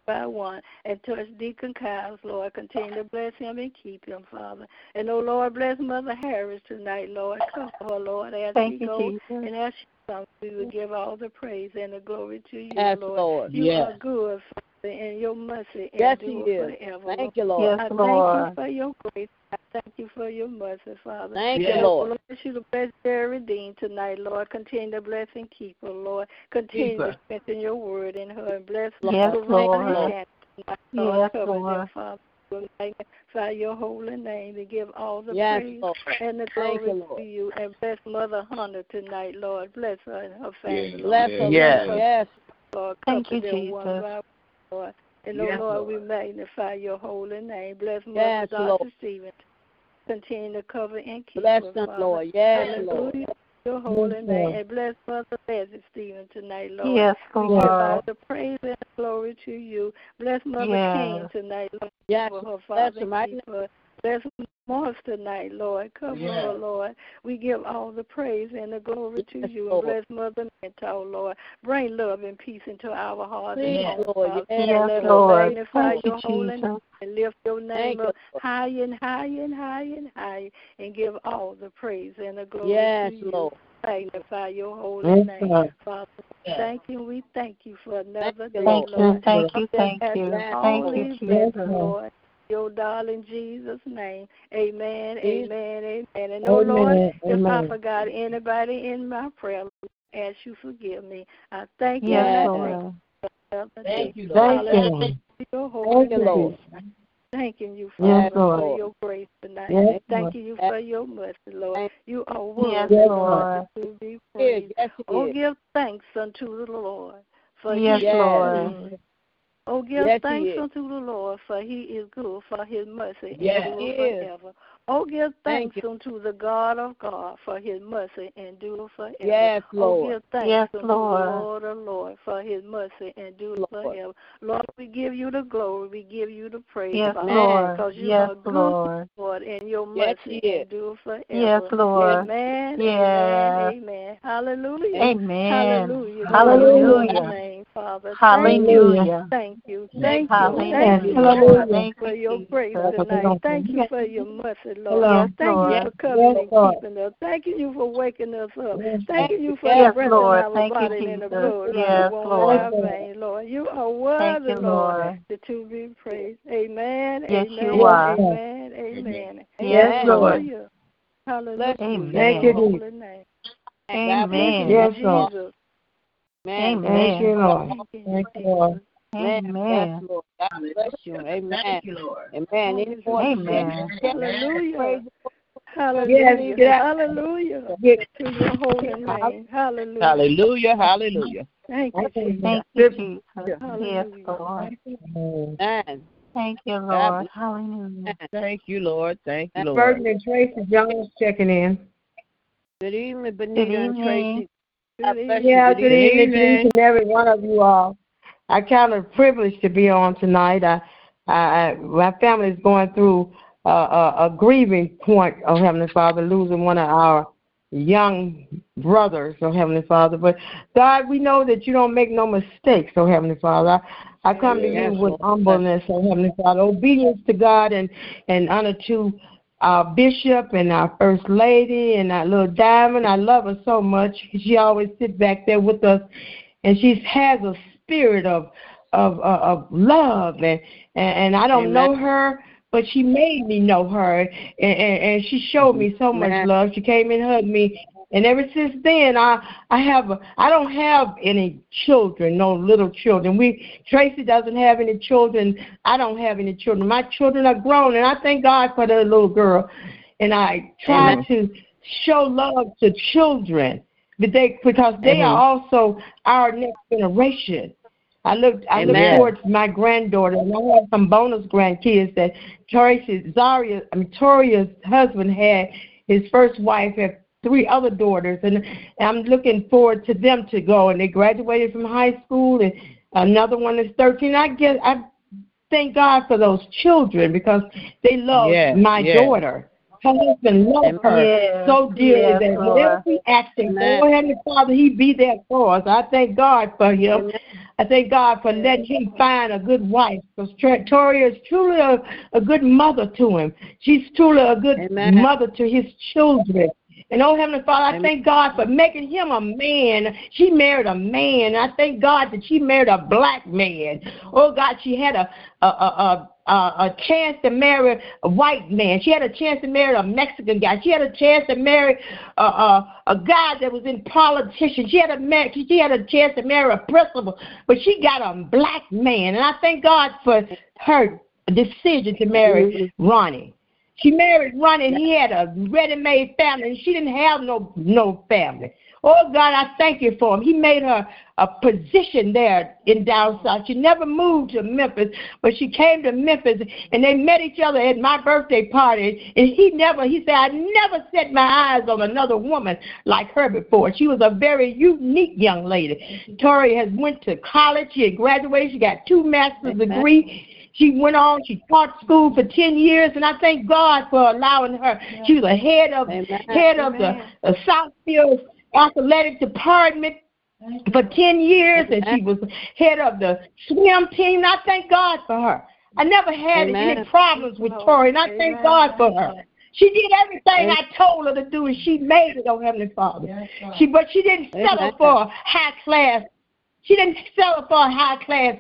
by one and touch Deacon Kyle's, Lord. Continue to bless him and keep him, Father. And oh Lord, bless Mother Harris tonight, Lord. Cover her, Lord, as
Thank
she
you,
goes
Jesus.
and as she comes. We will give all the praise and the glory to you,
Yes,
Lord.
Lord.
You
Yes.
are good, Father, and your mercy
Yes, He
endure forever.
Thank you, Lord.
Yes,
I thank
Lord.
you for your grace. I thank you for your mercy, Father.
Thank
Yes.
you, Lord.
Lord, ask you to bless Jerry Dean tonight, Lord. Continue to bless and keep her, Lord. Continue
Keep
to strengthen your word in her and bless
Yes,
Lorraine
Lord.
and Shannon tonight, Lord.
Yes, Lord.
Father. We magnify your holy name and give all the
Yes,
praise
Lord.
and the glory
you,
to you. And bless Mother Hunter tonight, Lord. Bless her and her family,
Yeah.
Lord.
Bless her,
Yes.
Lord. Yes.
Lord.
Thank you,
them one
Jesus.
by one, Lord. And oh
Yes,
Lord, we magnify your holy name. Bless Mother
Yes,
Dr.
Lord.
Stevens. Continue to cover and keep
Bless
her,
them,
Father.
Lord. Yes, Lord.
Hallelujah. Your holy name. And bless Mother Leslie Stephen tonight, Lord.
Yes,
We give all
Lord.
the praise and glory to you. Bless Mother
Yes.
King tonight, Lord.
Yes.
Cover her, Father.
them
her. Bless Morris tonight, Lord. Cover
Yes.
her, Lord. We give all the praise and the glory to
Yes,
you. And bless Mother Mentor, oh, Lord. Bring love and peace into our hearts
Please,
and
Lord.
Father.
Yes,
Yes,
Let us
Lord.
magnify
Thank you,
your holy name and lift your name
you,
up
Lord.
higher and higher and higher and higher and give all the praise and the glory
Yes,
to you.
Lord.
Magnify your holy
Yes,
name,
Lord.
Father. Thank you. We thank you for another
you,
day,
Thank
Lord.
you, thank you, thank you. Thank you,
always
Jesus.
been, Lord. Your darling Jesus' name. Amen, amen, amen. And oh Lord,
Amen,
if I forgot anybody in my prayer, ask you forgive me. I thank you
Yes,
and I
Yes.
Lord.
thank you for another day.
Thank you, Lord. Thank you,
Hallelujah.
Lord.
Your holy
Thank you,
name.
Lord.
Thanking you,
Yes,
Father,
Lord.
for your grace tonight.
Yes,
and thanking you for your mercy, Lord.
Thank
You are
Yes,
worthy,
Lord.
to be
Yes,
praised.
yes, he
Oh,
is.
give thanks unto the Lord, for
Yes,
he is
Lord.
Good. Oh, give
Yes,
thanks unto the Lord, for he is good, for his mercy
Yes,
endures
he is.
forever. Oh, give
Thank
thanks unto the God of God, for his mercy endures forever.
Yes,
Oh,
Lord.
give thanks
Yes,
unto
Lord.
the Lord of Lord, for his mercy endures
Lord.
forever. Lord, we give you the glory, we give you the praise,
Yes,
Father,
Lord.
because you
Yes,
are good,
Lord.
Lord, and your
Yes,
mercy
he is.
endures forever.
Yes, Lord.
Amen,
Yes.
amen, amen. Hallelujah.
Amen.
Hallelujah.
Hallelujah.
To your name, Father. Thank you.
Hallelujah.
Thank you. Thank you. Thank you,
Hallelujah.
Lord, for your grace tonight. Thank you for your mercy, Lord. Thank you for covering
Yes,
and keeping us. Thanking you for waking us up.
Yes,
Thanking you for
Yes,
the breath
Lord.
in our
Thank you,
body and the
Jesus.
blood
Yes,
running
Lord.
our veins, Lord. You are
Thank
worthy,
you,
Lord,
Lord.
to to be praised. Amen.
Yes,
amen.
you are.
Amen. Amen.
Yes,
Lord.
Hallelujah. Hallelujah.
Bless you.
Amen.
Thank
Your
you, Jesus.
holy name.
God bless
Amen.
you.
Yes, Lord.
Jesus.
Amen.
Thank you,
Amen.
Lord.
Thank you,
Thank you, Lord.
Amen.
Amen.
Yes, Lord. God bless you. Amen.
Thank you, Lord.
Amen. Any more?
Amen.
Hallelujah.
Praise
Hallelujah.
Yes, get up.
Hallelujah.
Get
To your holy name. Hallelujah.
Hallelujah, hallelujah.
Thank you, Jesus.
Thank you, Jesus. Yes,
Hallelujah.
Lord.
Amen.
Thank you,
God
Lord.
bless
Hallelujah.
Thank you, Lord. Thank you, Lord.
Burton and Tracy Jones checking in.
Good evening,
Good
Benita and
evening.
Tracy. God
Good
bless
evening.
Yeah,
Good
good
evening.
evening to each and every one of you all. I count it a privilege to be on tonight. I
I, my family is going through uh, a, a grieving point, oh Heavenly Father, losing one of our young brothers, oh Heavenly Father. But God, we know that you don't make no mistakes, oh Heavenly Father. I, I come to you with humbleness, oh Heavenly Father, obedience to God and, and honor to our bishop and our first lady and our little diamond. I love her so much. She always sits back there with us, and she has a spirit of of uh, of love and and, and I don't Amen. know her. But she made me know her, and, and, and she showed me so much Amen. love. She came and hugged me, and ever since then, I I have a, I don't have any children, no little children. We Tracy doesn't have any children. I don't have any children. My children are grown, and I thank God for the little girl. And I try Amen. to show love to children, but they because they are also our next generation. I look I Amen. look towards my granddaughter, and I have some bonus grandkids that Tracy Zaria, I mean Toria's husband had. His first wife had three other daughters, and I'm looking forward to them to go. And they graduated from high school, and another one is 13. I guess I thank God for those children because they love yes, my yes. daughter. Her husband loved her yes, so dearly that whatever we ask him for, Heavenly Father, He be there for us. I thank God for him. Amen. I thank God for letting him find a good wife. Because Toria is truly a, a good mother to him. She's truly a good Amen. mother to his children. And oh Heavenly Father, I thank God for making him a man. She married a man. I thank God that she married a black man. Oh God, she had a a a, a, a chance to marry a white man. She had a chance to marry a Mexican guy. She had a chance to marry a a, a guy that was in politician. She had a she had a chance to marry a principal, but she got a black man. And I thank God for her decision to marry. Ronnie. She married Ronnie, and he had a ready-made family, and she didn't have no no family. Oh God, I thank you for him. He made her a position there in down south. She never moved to Memphis, but she came to Memphis, and they met each other at my birthday party. And he never, he said, I never set my eyes on another woman like her before. She was a very unique young lady. Mm-hmm. Tori has went to college. She had graduated. She got two master's degrees. She went on, she taught school for 10 years, and I thank God for allowing her. She was a head of, Amen. head of the, the Southfield Athletic Department for 10 years, and she was head of the swim team. I thank God for her. I never had Amen. any problems with Tori, and I thank God for her. She did everything I told her to do, and she made it, oh Heavenly Father. She, but she didn't settle for high class she didn't settle for a high class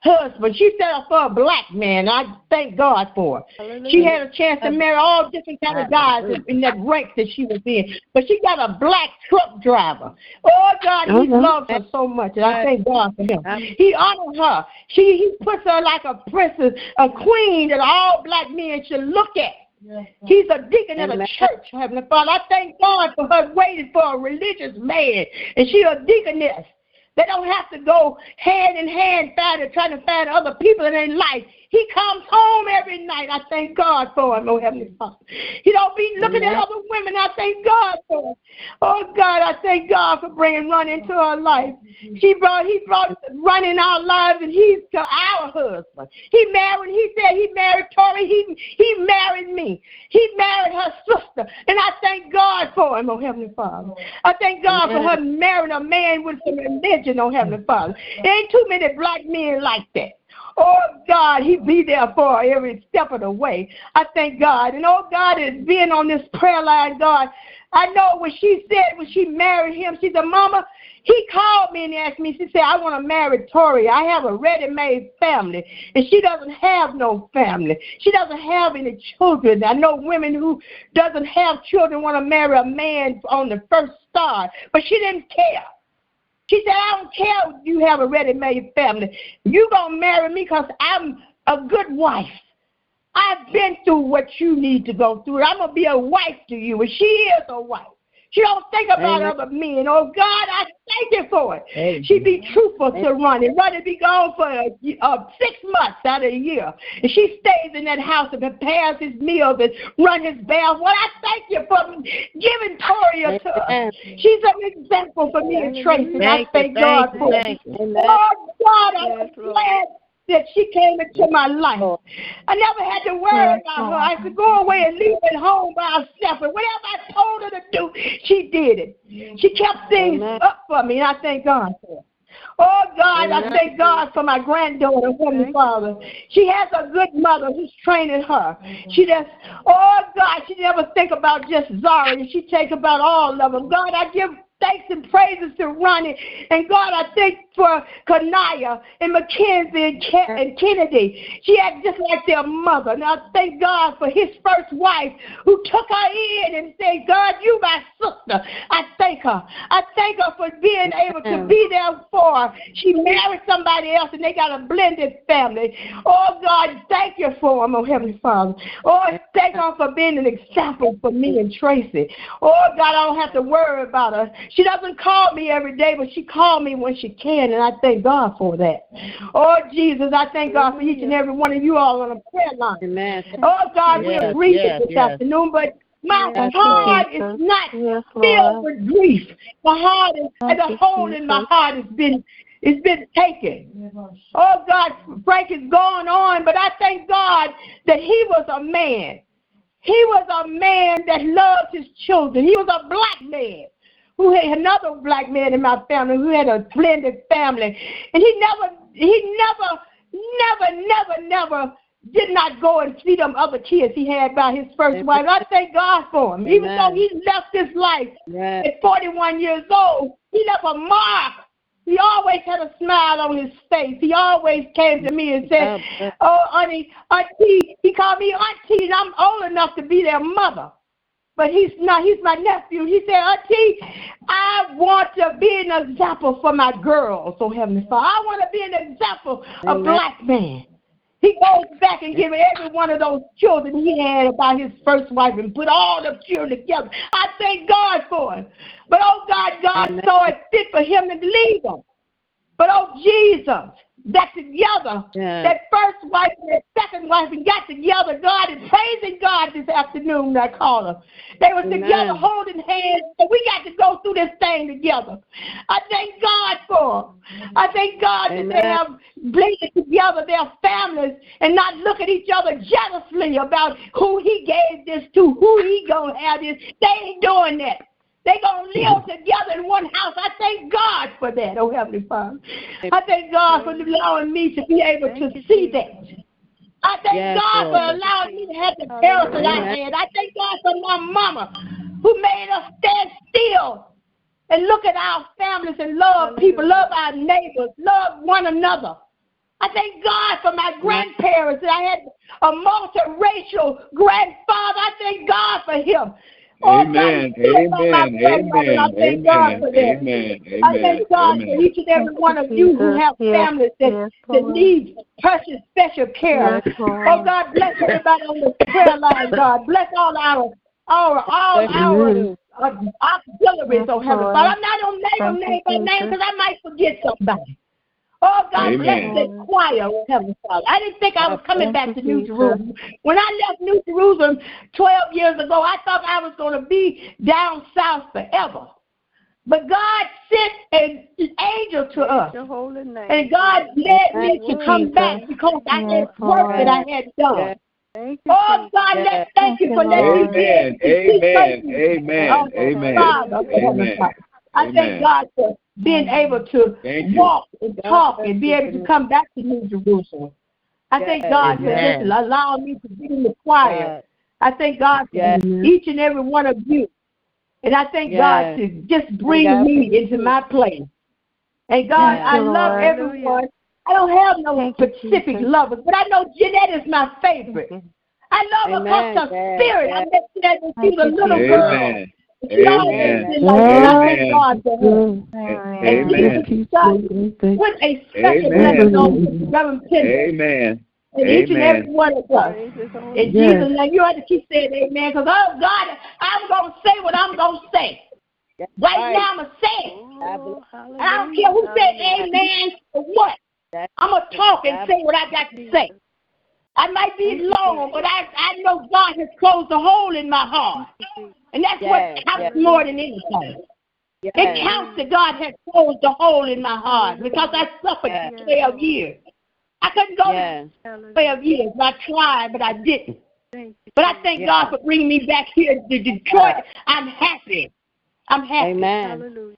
husband. She settled for a black man. I thank God for her. Hallelujah. She had a chance to marry all different kind of guys in, in that rank that she was in. But she got a black truck driver. Oh God, he uh-huh. loves her so much, and I thank God for him. He honored her. She he puts her like a princess, a queen that all black men should look at. He's a deacon in a church, Heavenly Father. I thank God for her waiting for a religious man, and she a deaconess. They don't have to go hand in hand fighting, trying to find other people in their life. He comes home every night. I thank God for him, oh Heavenly Father. He don't be looking at other women. I thank God for him. Oh God, I thank God for bringing Ron into our life. He brought he brought Ron in our lives, and he's to our husband. He married. He said he married Tori. He he married me. He married her sister, and I thank God for him, oh Heavenly Father. I thank God for her marrying a man with some religion, oh Heavenly Father. There ain't too many black men like that. Oh God, He be there for every step of the way. I thank God. And oh God is being on this prayer line, God. I know when she said when she married him, she said, Mama, he called me and asked me, she said, I want to marry Tori. I have a ready made family. And she doesn't have no family. She doesn't have any children. I know women who doesn't have children want to marry a man on the first start. But she didn't care. She said, I don't care if you have a ready made family. you going to marry me because I'm a good wife. I've been through what you need to go through. I'm going to be a wife to you. And she is a wife. She don't think about Amen. other men. Oh God, I thank you for it. Amen. She be truthful Amen. to Ronnie. Ronnie be gone for uh, uh, six months out of a year. And she stays in that house and prepares his meals and run his bath. Well, I thank you for giving Toria to us. She's an example for me and Tracy. And I thank, God for it. Oh God, I'm glad that she came into my life. I never had to worry about her. I could go away and leave at home by herself. And whatever I told her to do, she did it. She kept things up for me, and I thank God for it. Oh God, I thank God for my granddaughter, Heavenly Father. She has a good mother who's training her. She just, oh God, she never think about just Zara. She take about all of them. God, I give thanks and praises to Ronnie. And God, I thank for Kanaya and Mackenzie and, Ke- and Kennedy. She acted just like their mother. Now, thank God for his first wife who took her in and said, God, you my sister. I thank her. I thank her for being able to there for her. She married somebody else and they got a blended family. Oh, God, thank you for them, oh, Heavenly Father. Oh, thank her for being an example for me and Tracy. Oh, God, I don't have to worry about her. She doesn't call me every day, but she calls me when she can, and I thank God for that. Oh, Jesus, I thank God for each and every one of you all on the prayer line.
Amen.
Oh, God, we
Yes,
are grieved
yes,
this
yes.
afternoon, but my
Yes,
heart
Lord.
is not
Yes,
filled with grief. My heart is,
Thank
the hole in my heart has been it's been taken. Oh God, Frank is going on, but I thank God that he was a man. He was a man that loved his children. He was a black man who had another black man in my family who had a blended family. And he never, he never, never, never, never did not go and see them other kids he had by his first
Amen.
wife. I thank God for him. Even though he left this life
Yes.
at 41 years old, he left a mark. He always had a smile on his face. He always came to me and said, Oh, honey, auntie, he called me auntie, and I'm old enough to be their mother. But he's not, he's my nephew. He said, Auntie, I want to be an example for my girls, oh Heavenly Father. I want to be an example of
Amen.
black man. He goes back and gives every one of those children he had about his first wife and put all the children together. I thank God for it. But oh God, God
Amen.
saw it fit for him to leave them. But oh Jesus, that together,
Yes.
that first wife and that second wife and got together, God, and praising God this afternoon, I call them. They were
Amen.
together holding hands, and we got to go through this thing together. I thank God for them. I thank God that they have blended together their families and not look at each other jealously about who he gave this to, who he gonna have this. They ain't doing that. They gonna live together in one house. I thank God for that, oh Heavenly Father. I thank God for allowing me to be able to
you,
see
Jesus.
that. I thank
Yes,
God
Lord.
for allowing me to have the parents that I had. I thank God for my mama who made us stand still and look at our families and love people, love our neighbors, love one another. I thank God for my grandparents. that I had a multiracial grandfather. I thank God for him. Oh, God,
Amen.
he still love my
Amen.
grandmother. I
Amen.
thank God
Amen.
for that.
Amen. Amen.
I
Amen.
thank God for
Amen.
each and every one of you who have
Yes,
families that,
yes,
that
Lord.
need precious special care.
Yes, Lord.
Oh God, bless everybody on the prayer line, God. Bless all our our all
Bless you
our
too.
uh, auxiliaries, oh
Yes,
Heavenly
Lord.
Father. I'm not gonna name them
Thank you,
name by name
Jesus.
because I might forget somebody. Oh God, bless
Amen.
the choir, oh Heavenly Father. I didn't think I was coming back to New Jerusalem. When I left New Jerusalem 12 years ago, I thought I was going to be down south forever. But God sent an angel to us.
Your holy name.
And God led me to come back because I had
Yes,
work that I
Lord.
had done.
Thank you,
Oh God,
Yes.
thank you for
you,
letting me
Lord.
be able
Amen.
to
Amen. Amen.
Oh,
Amen.
Father, of the Heavenly
Amen.
Father. I
Amen.
thank God for being able to
Thank you.
walk and talk and be able to come back to New Jerusalem. I thank
Yes.
God for
Amen.
just allowing me to be in the choir.
Yes.
I thank God for
Yes.
each and every one of you. And I thank
Yes.
God to just bring
God
me into my place. And God,
Yes.
I love
Lord.
everyone. I don't have no
Thank
specific
Jesus.
lovers, but I know Jeanette is my favorite. I love her
Amen.
because her
Yes.
spirit. I
Yes.
met Jeanette when she was a little
Jesus.
girl.
Amen.
She always
Amen.
been like that. I thank
Amen.
God for her.
Amen.
With a special
Amen.
blessing on Reverend Pender
Amen.
and each and
Amen.
every one of us.
Praise his holy
In
name.
Jesus' name, you have to keep saying amen because, oh, God, I'm going to say what I'm going to say.
That's
Right,
right.
now, I'm going to say it.
Oh,
And I don't care who said amen or what.
That's
I'm going to talk and say what I got to say. I might be long, but I, I know God has closed a hole in my heart. And that's
Yes,
what counts
yes.
more than anything. It counts that God has closed the hole in my heart because I suffered
Yes.
for 12 years. I couldn't go
Yes.
to 12 years. I tried, but I didn't. But I thank
Yes.
God for bringing me back here to Detroit. I'm happy. I'm happy.
Amen.
Hallelujah.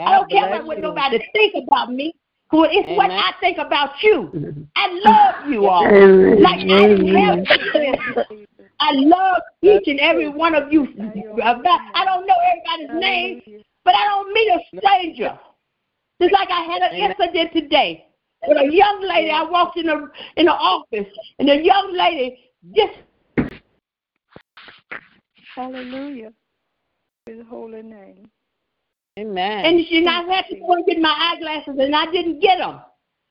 I don't care about what
you.
nobody think about me. 'cause It's what I think about you. I love you all.
Amen.
Like I didn't have
Amen.
to. I love each and every one of you. I don't know everybody's name, but I don't meet a stranger. Just like I had an
Amen.
incident today with a young lady. I walked in the in the office, and the young lady just
Hallelujah. His holy name.
Amen.
and she and I had to go and get my eyeglasses, and I didn't get them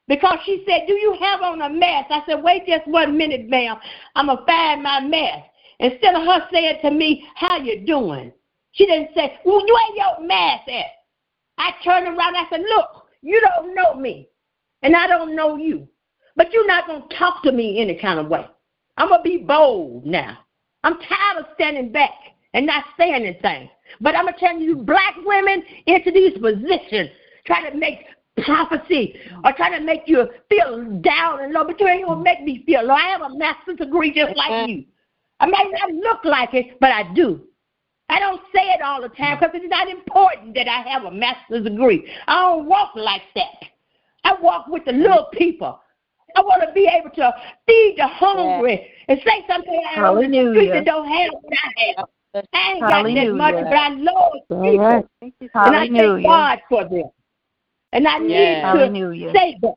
because she said, "Do you have on a mask?" I said, "Wait just one minute, ma'am. I'm gonna find my mask." Instead of her saying to me, "How you doing?" She didn't say, "Well, you ain't your mask at." I turned around. I said, "Look, you don't know me, and I don't know you, but you're not gonna talk to me any kind of way. I'm gonna be bold now. I'm tired of standing back and not saying anything. But I'm gonna tell you, black women into these positions, try to make prophecy or trying to make you feel down and low, but you ain't gonna make me feel low. I have a master's degree just like you. I might not look like it, but I do. I don't say it all the time because it's not important that I have a master's degree. I don't walk like that. I walk with the little people. I want to be able to feed the hungry and say something out on the street that don't have what I have. I ain't got that much, but I love people.
right.
And I thank
Hallelujah.
God for them. And I need
Yes.
to
Hallelujah.
say that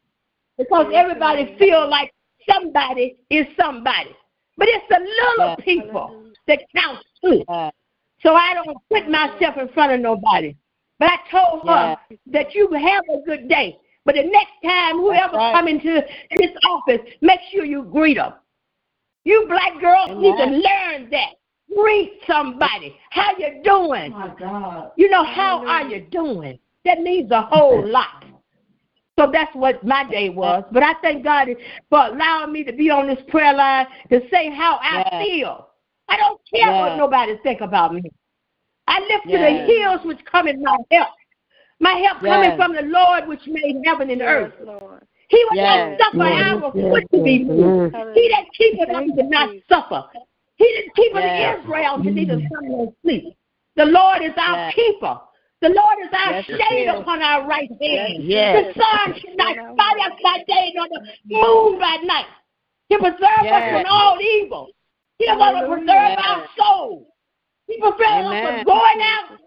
because everybody feel like somebody is somebody. But it's the little
Yes.
people that count too.
Yes.
So I don't put myself in front of nobody. But I told her that you have a good day. But the next time, whoever
right.
come into this office, make sure you greet them. You black girls need to learn that. Greet somebody. How you doing? You know, how are you doing? That means a whole lot. So that's what my day was. But I thank God for allowing me to be on this prayer line to say how I
Yes.
feel. I don't care what nobody think about me. I lift to the hills which come in my help. My help coming from the Lord which made heaven and
Yes,
earth.
Lord.
He will
Yes.
not suffer
Yes,
our
yes,
foot to be moved.
yes.
He that keepeth us
Thank
to not suffer. He that keepeth
Yes.
Israel to neither slumber nor sleep. The Lord is our
Yes.
keeper. The Lord is our
Yes,
shade
is.
upon our right hand.
Yes.
The sun should not smite us by day, nor the moon by night. He preserve us from all evil. He will
Hallelujah.
preserve our soul. He preserve us
Amen.
from going out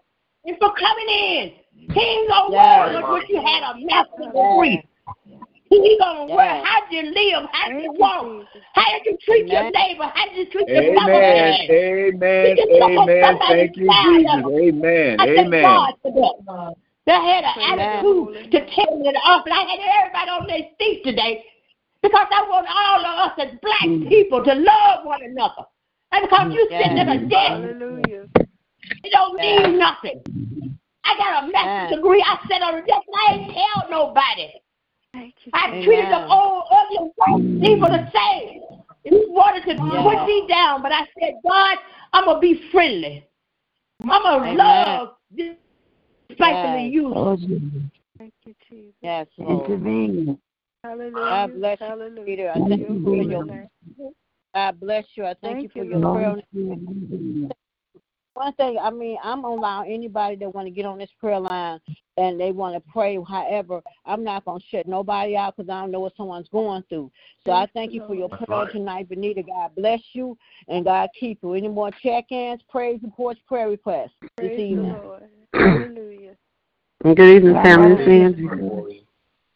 and for coming in. King of
Yes.
world, which you had a master master's degree. He gonna
Yes.
work. How you live? How
Thank
you
you,
walk? How did you treat your neighbor? How did you treat your
Amen.
fellow man?
Amen.
He just told
Amen. Thank you. Jesus. Amen.
I
Amen.
God for that. They had an
Amen.
attitude to tell me the office. I had everybody on their feet today because I want all of us as black mm. people to love one another. And because you sitting at a
Yes.
desk,
Hallelujah.
it don't
Yes.
mean nothing. I got a master's
Yes.
degree. I sat on a desk and I ain't tell nobody.
Thank you.
I
Amen.
treated the old ugly white people the same. He wanted to
Yes.
put me down, but I said, God, I'm gonna be friendly. I'm gonna
Amen.
love this spitefully
Yes.
you.
Oh,
Thank you, Jesus.
Yes, Lord.
Intervene.
Hallelujah.
God bless you,
Hallelujah.
Peter. I thank you for your
name.
God bless you. I thank,
Thank
you for
you,
your
Lord.
prayer. One thing, I mean, I'm allowing anybody that want to get on this prayer line and they want to pray. However, I'm not going to shut nobody out because I don't know what someone's going through. So I thank you for your prayer tonight, Benita. God bless you and God keep you. Any more check-ins, praise reports, prayer requests this
Praise the
evening?
Lord. Hallelujah.
And good evening, family. It's Angie.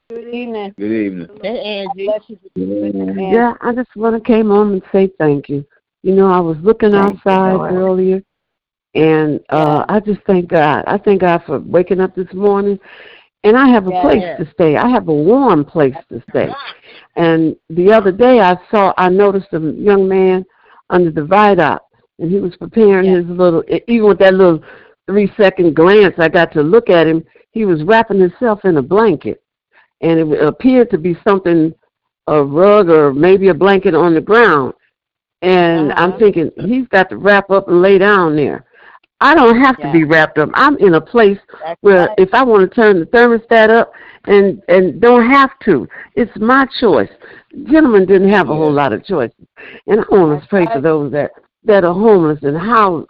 Good
Evening.
Good evening.
Hey, Angie.
Bless you. And
Yeah, I just want to came on and say thank you. You know, I was looking
Thank you,
outside
Lord.
earlier, and uh I just thank God. I thank God for waking up this morning, and I have a
Yes.
place to stay. I have a warm place to stay. And the other day, I saw, I noticed a young man under the viaduct, and he was preparing
Yes.
his little. Even with that little three second glance, I got to look at him. He was wrapping himself in a blanket, and it appeared to be something, a rug or maybe a blanket on the ground. And I'm
Uh-huh.
thinking he's got to wrap up and lay down there. I don't have to be wrapped up. I'm in a place where if I want to turn the thermostat up and and don't have to, it's my choice. Gentlemen didn't have a whole lot of choices, and I want to pray for those that that are homeless and how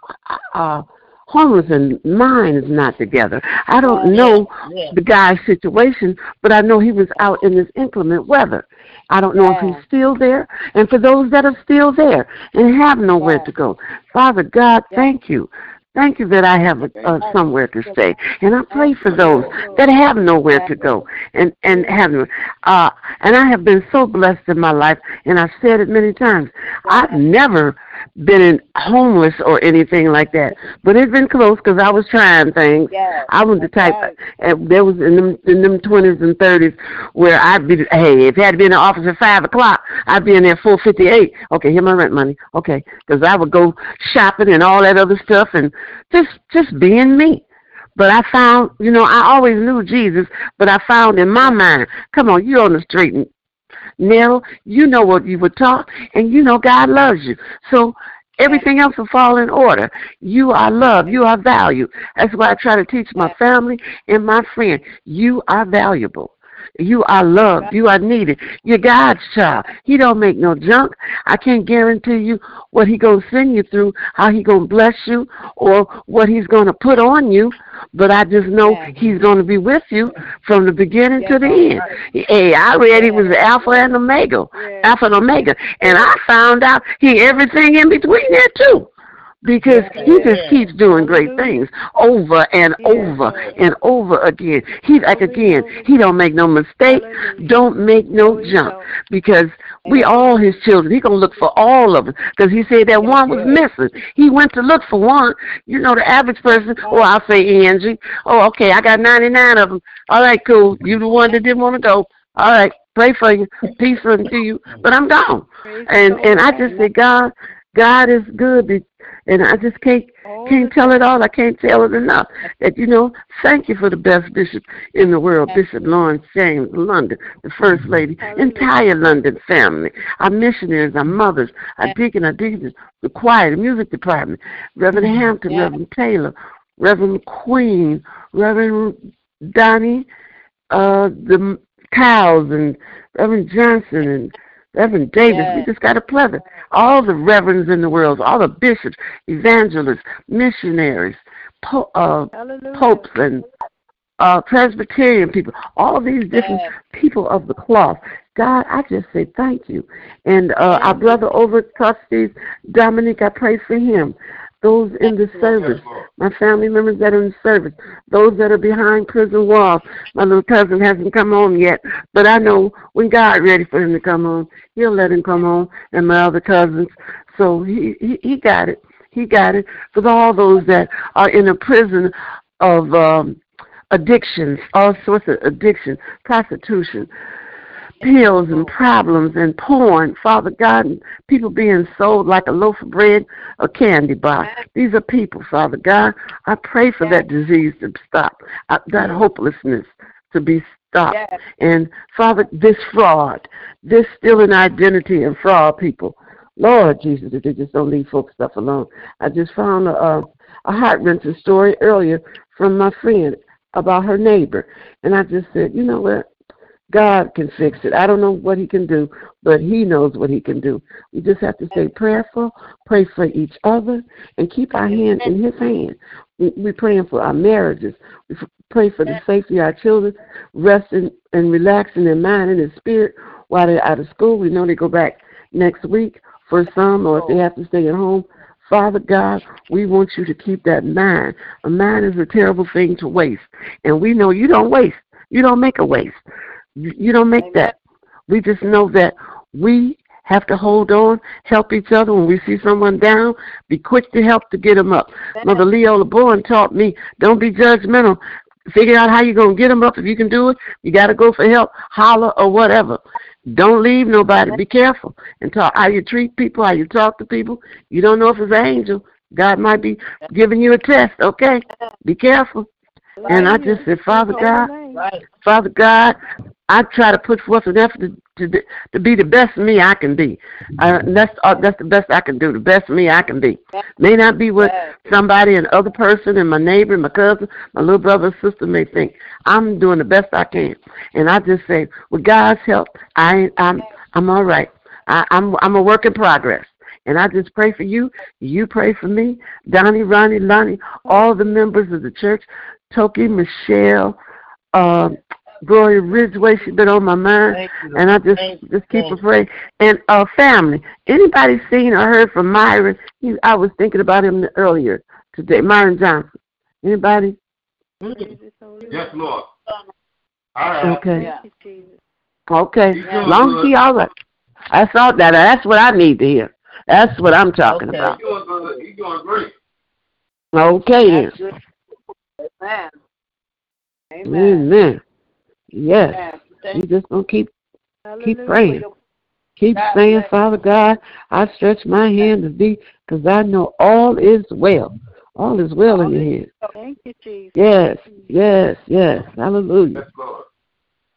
uh, homeless and mine is not together. I don't know the guy's situation, but I know he was out in this inclement weather. I don't know if he's still there. And for those that are still there and have nowhere to go, Father God, thank you. Thank you that I have a, uh, somewhere to stay, and I pray for those that have nowhere to go and and have. Uh, and I have been so blessed in my life, and I've said it many times. I've never been in homeless or anything like that, but it's been close because I was trying things.
Yes.
I was the type. Uh, there was in them in them twenties and thirties where I'd be. Hey, if I had to be in the office at five o'clock, I'd be in there four fifty eight. Okay, here my rent money. Okay, because I would go shopping and all that other stuff and just just being me. But I found, you know, I always knew Jesus, but I found in my mind, come on, you're on the street and narrow, you know what you were taught, and you know God loves you. So everything else will fall in order. You are loved. You are valued. That's why I try to teach my family and my friends. You are valuable. You are loved. You are needed. You're God's child. He don't make no junk. I can't guarantee you what he gonna send you through, how he gonna bless you, or what he's gonna put on you. But I just know he's gonna be with you from the beginning to the end. Hey, I read he was the Alpha and Omega, Alpha and Omega, and I found out he everything in between there too because he just keeps doing great things over and over and over again. He like again, he don't make no mistake, don't make no jump because we all his children. He gonna look for all of us because he said that one was missing. He went to look for one. You know, the average person. Oh, oh I'll say Angie. Oh, okay, I got ninety nine of them. All right, cool. You the one that didn't want to go. All right, pray for you, peace unto you. But I'm gone, and and I just say God. God is good and I just can't can't tell it all. I can't tell it enough. That you know, thank you for the best bishop in the world, Bishop Lawrence James London, the first lady, entire London family, our missionaries, our mothers, our deacon, our deacons, the choir, the music department, Reverend Hampton, Reverend Taylor, Reverend McQueen, Reverend Donnie, uh, the cows, and Reverend Johnson, and Reverend Davis. We just got a plethora. All the reverends in the world, all the bishops, evangelists, missionaries, po- uh, popes, and uh, Presbyterian people, all these different yes. people of the cloth. God, I just say thank you. And uh, our brother over trustees, Dominic, I pray for him those in the service, my family members that are in service, those that are behind prison walls. My little cousin hasn't come home yet, but I know when God ready for him to come home, he'll let him come home, and my other cousins. So he he, he got it. He got it. For all those that are in a prison of um, addictions, all sorts of addiction, prostitution, pills and problems and porn, Father God, and people being sold like a loaf of bread or candy bar. These are people, Father God. I pray for that disease to stop, uh, that hopelessness to be stopped. And Father, this fraud, this stealing identity and fraud people. Lord Jesus, if they just don't leave folks stuff alone. I just found a, a, a heart wrenching story earlier from my friend about her neighbor. And I just said, you know what? God can fix it. I don't know what He can do, but He knows what He can do. We just have to stay prayerful, pray for each other, and keep our hand in His hand. We, we're praying for our marriages. We pray for the safety of our children, resting and relaxing their mind and their spirit while they're out of school. We know they go back next week for some, or if they oh. have to stay at home. Father God, we want you to keep that mind. A mind is a terrible thing to waste. And we know you don't waste. You don't make a waste. You don't make that. We just know that we have to hold on, help each other. When we see someone down, be quick to help to get them up. Mother Leola Bowen taught me, don't be judgmental. Figure out how you're going to get them up. If you can do it, you got to go for help, holler, or whatever. Don't leave nobody. Be careful and talk how you treat people, how you talk to people. You don't know if it's an angel. God might be giving you a test, okay? Be careful. And I just said, Father God, Father God, I try to put forth an effort to, to, to be the best me I can be. Uh, that's uh, that's the best I can do. The best me I can be. May not be what somebody, an other person, and my neighbor, and my cousin, my little brother, or sister may think. I'm doing the best I can, and I just say, with God's help, I I'm I'm all right. I, I'm I'm a work in progress. And I just pray for you. You pray for me. Donnie, Ronnie, Lonnie, all the members of the church. Toki, Michelle, uh, Gloria Ridgeway, she's been on my mind. And I just just keep her praying. And uh family. Anybody seen or heard from Myron? He, I was thinking about him earlier today. Myron Johnson. Anybody?
Yes, Lord. All right.
Okay. Okay. Long as he all right. I saw that. That's what I need to hear. That's what I'm talking
Okay.
about.
He's doing good. He's doing great.
Okay then.
Amen. Amen.
Amen. Yes.
Amen.
You just gonna keep keep praying. Keep
God
saying,
bless.
Father God, I stretch my hand to thee, because I know all is well. All is well in your hands.
Thank you, Jesus.
Yes, yes, yes. Hallelujah.
Yes, Lord.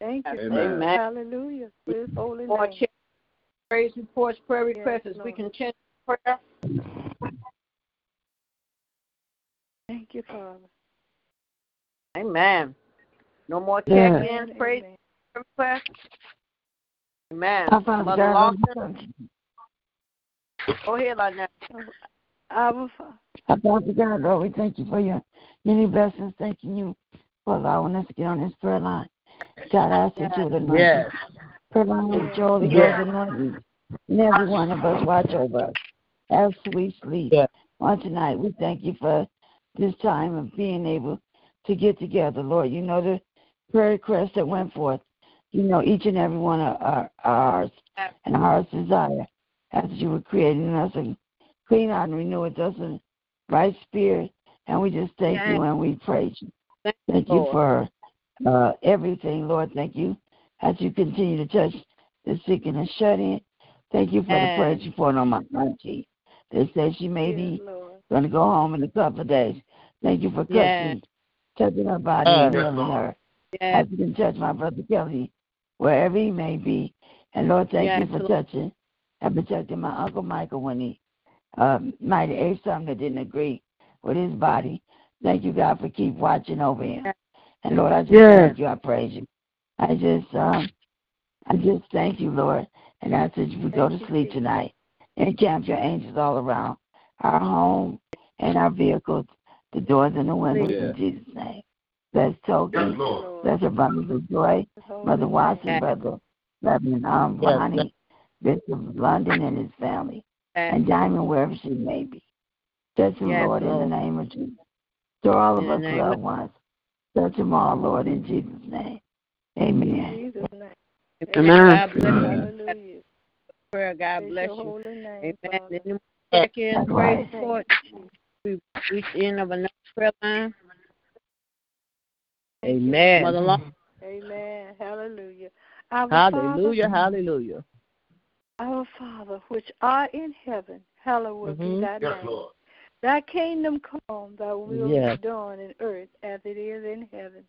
Thank you,
Amen.
Father. Hallelujah. His holy
More
name.
check- praise reports, prayer
Yes,
requests as we
Lord.
continue prayer.
Thank you, Father.
Amen. No more check-ins, praise
Amen.
requests. Amen.
Our Father
Mother
God,
Lawson, go ahead, Lynette.
Our Father.
Our Father God, Lord, we thank you for your many blessings. Thanking you for allowing us to get on this prayer line. God, I ask that you would anoint
Yes.
this prayer line with joy, the
Yes.
Lord anoint you. And every one of us watch over us. as we sleep.
Yes.
On tonight, we thank you for this time of being able to get together, Lord. You know the prayer requests that went forth. You know each and every one of our, ours and our desire as you were creating us and clean out and renew it us a right spirit. And we just thank you and we praise you.
Thank
Thank
you,
you for uh, everything, Lord. Thank you as you continue to touch the sick and the shut in. Thank you for
Yes.
the you report on my auntie. They said she may be
Lord.
going to go home in a couple of days. Thank you for
Yes.
touching, touching her body
Yes,
and healing
Lord.
her.
Yes.
As you can touch my brother Kelly, wherever he may be. And Lord, thank
Yes,
you for
Lord.
touching and protecting my Uncle Michael when he um, might have ate something that didn't agree with his body. Thank you, God, for keep watching over him. And Lord, I just
Yes.
thank you. I praise you. I just, um, I just thank you, Lord. And I said, you go to sleep tonight and camp your angels all around our home and our vehicles, the doors and the windows
Yeah.
in Jesus' name. Bless Toki.
Yes, Lord.
Bless abundance of joy.
His holy
Brother. Watson,
Yes.
Brother Reverend um,
Yes,
Ronnie, Bishop London and his family, and Diamond wherever she may be. Touch them,
Yes,
Lord, in the name of Jesus. To all of us
name
loved
of-
ones. Touch them all, Lord, in Jesus' name.
In
Amen.
Jesus' name.
Amen.
God bless you. Prayer. God bless you.
name,
Amen.
Father.
Any check-in,
That's
praise
right.
report. We reached the end of another prayer line.
Amen.
Mother Lawson.
Amen. Hallelujah. Our
Hallelujah.
Father,
Hallelujah.
our Father, which art in heaven, hallowed be
Mhm.
thy
Yes,
name.
Lord.
Thy kingdom come, thy will
Yes.
be done in earth as it is in heaven.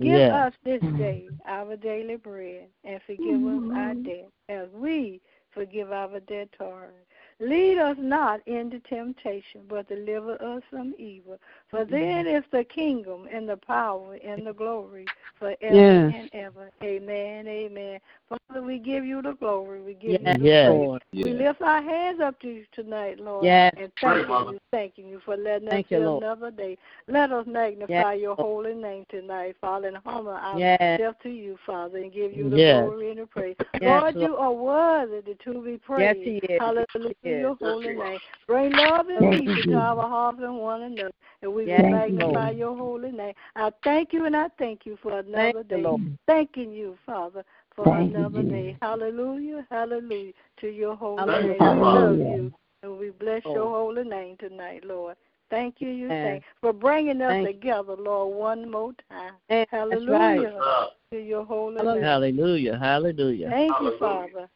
Give
Yes.
us this day our daily bread, and forgive us our debt, as we forgive our debtors. Lead us not into temptation, but deliver us from evil. For mm-hmm. then is the kingdom and the power and the glory forever
Yes.
and ever. Amen. Amen. Father, we give you the glory. We give
Yes,
you the
Yes.
praise.
Lord.
We lift our hands up to you tonight, Lord.
Yes.
And
Pray,
you, thanking you for letting
Thank
us
you,
see
Lord.
another day. Let us magnify
Yes,
your holy name tonight, Father, and humble
Yes.
ourselves to you, Father, and give you the
Yes.
glory and the praise.
Yes,
Lord, you are worthy to be praised.
Yes, he is.
Hallelujah,
He is.
your holy name. Bring love and
Thank you,
peace into
Jesus.
our hearts and one another, and we will
Thank you,
magnify
Lord.
your holy name. I thank you and I thank you for another
Thank you,
day.
Lord. Mm.
Thanking you, Father, for
Thank you,
another
Jesus.
day. Hallelujah, hallelujah, to your holy
Thank you,
name. We love
Hallelujah.
you, and we bless your
Lord.
holy name tonight, Lord. Thank you, you
Yes.
thank for bringing us
Thank-
together, Lord, one more time.
Yes, that's
Hallelujah
Uh,
to your holy
Hallelujah.
name.
Hallelujah. Hallelujah.
Thank you,
Hallelujah.
Father.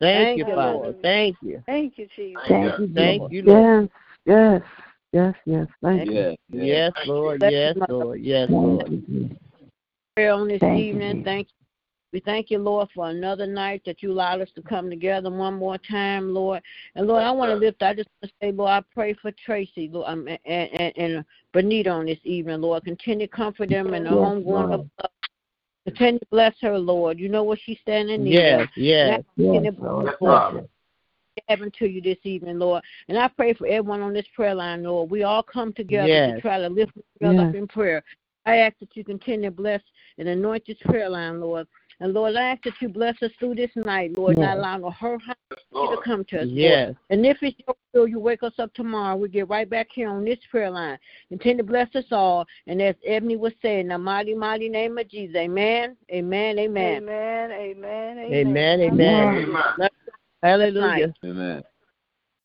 Thank
Thank
you,
you,
Father.
Lord.
Thank you.
Thank you, Jesus.
Thank you,
Thank
Jesus.
you, Lord.
Yes, yes, yes, yes. Thank you.
yeah. yeah.
Yes, Lord.
Bless you,
Yes,
Mother.
Lord. Yes,
Thank
Lord.
you, Jesus.
prayer on this
Thank you,
evening.
Jesus.
Thank you. We thank you, Lord, for another night that you allowed us to come together one more time, Lord. And Lord, I want to lift. I just want to say, Lord, I pray for Tracy, Lord, um, and, and and Benita on this evening, Lord. Continue to comfort them and the
Yes,
home going
Lord.
up. Continue to bless her, Lord. You know what she's standing in
Yes, yes.
Yes, Lord.
bless
Bless
her
you.
heaven to you this evening, Lord. And I pray for everyone on this prayer line, Lord. We all come together to try to lift each other up in prayer. I ask that you continue to bless and anoint this prayer line, Lord. And Lord, I ask that you bless us through this night, Lord, not allowing no hurt to come to us, Lord. And if it's your will, you wake us up tomorrow. We get right back here on this prayer line. Continue to bless us all. And as Ebony was saying, in the mighty, mighty name of Jesus. Amen. Amen. Amen.
Amen. Amen.
Amen. Amen. Hallelujah.
Amen.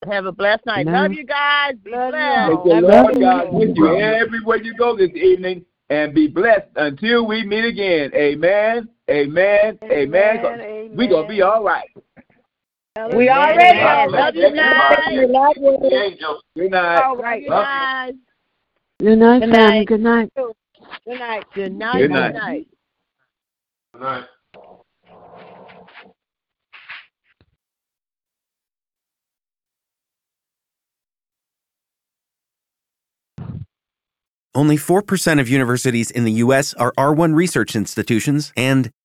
Have a blessed night.
Amen.
Love you guys. Be
Love you
blessed.
all.
May the
Love
Lord
you.
God with you everywhere you go this evening and be blessed until we meet again. Amen. Amen. Amen.
Amen.
We're going to be all right.
We already
Amen. Love you guys.
Good night.
All
Love
right.
you guys.
Good night,
Good
family.
night.
Good night.
Good night.
Good night.
Good
Good
night.
night.
Only 4% of universities in the U.S. are R1 research institutions, and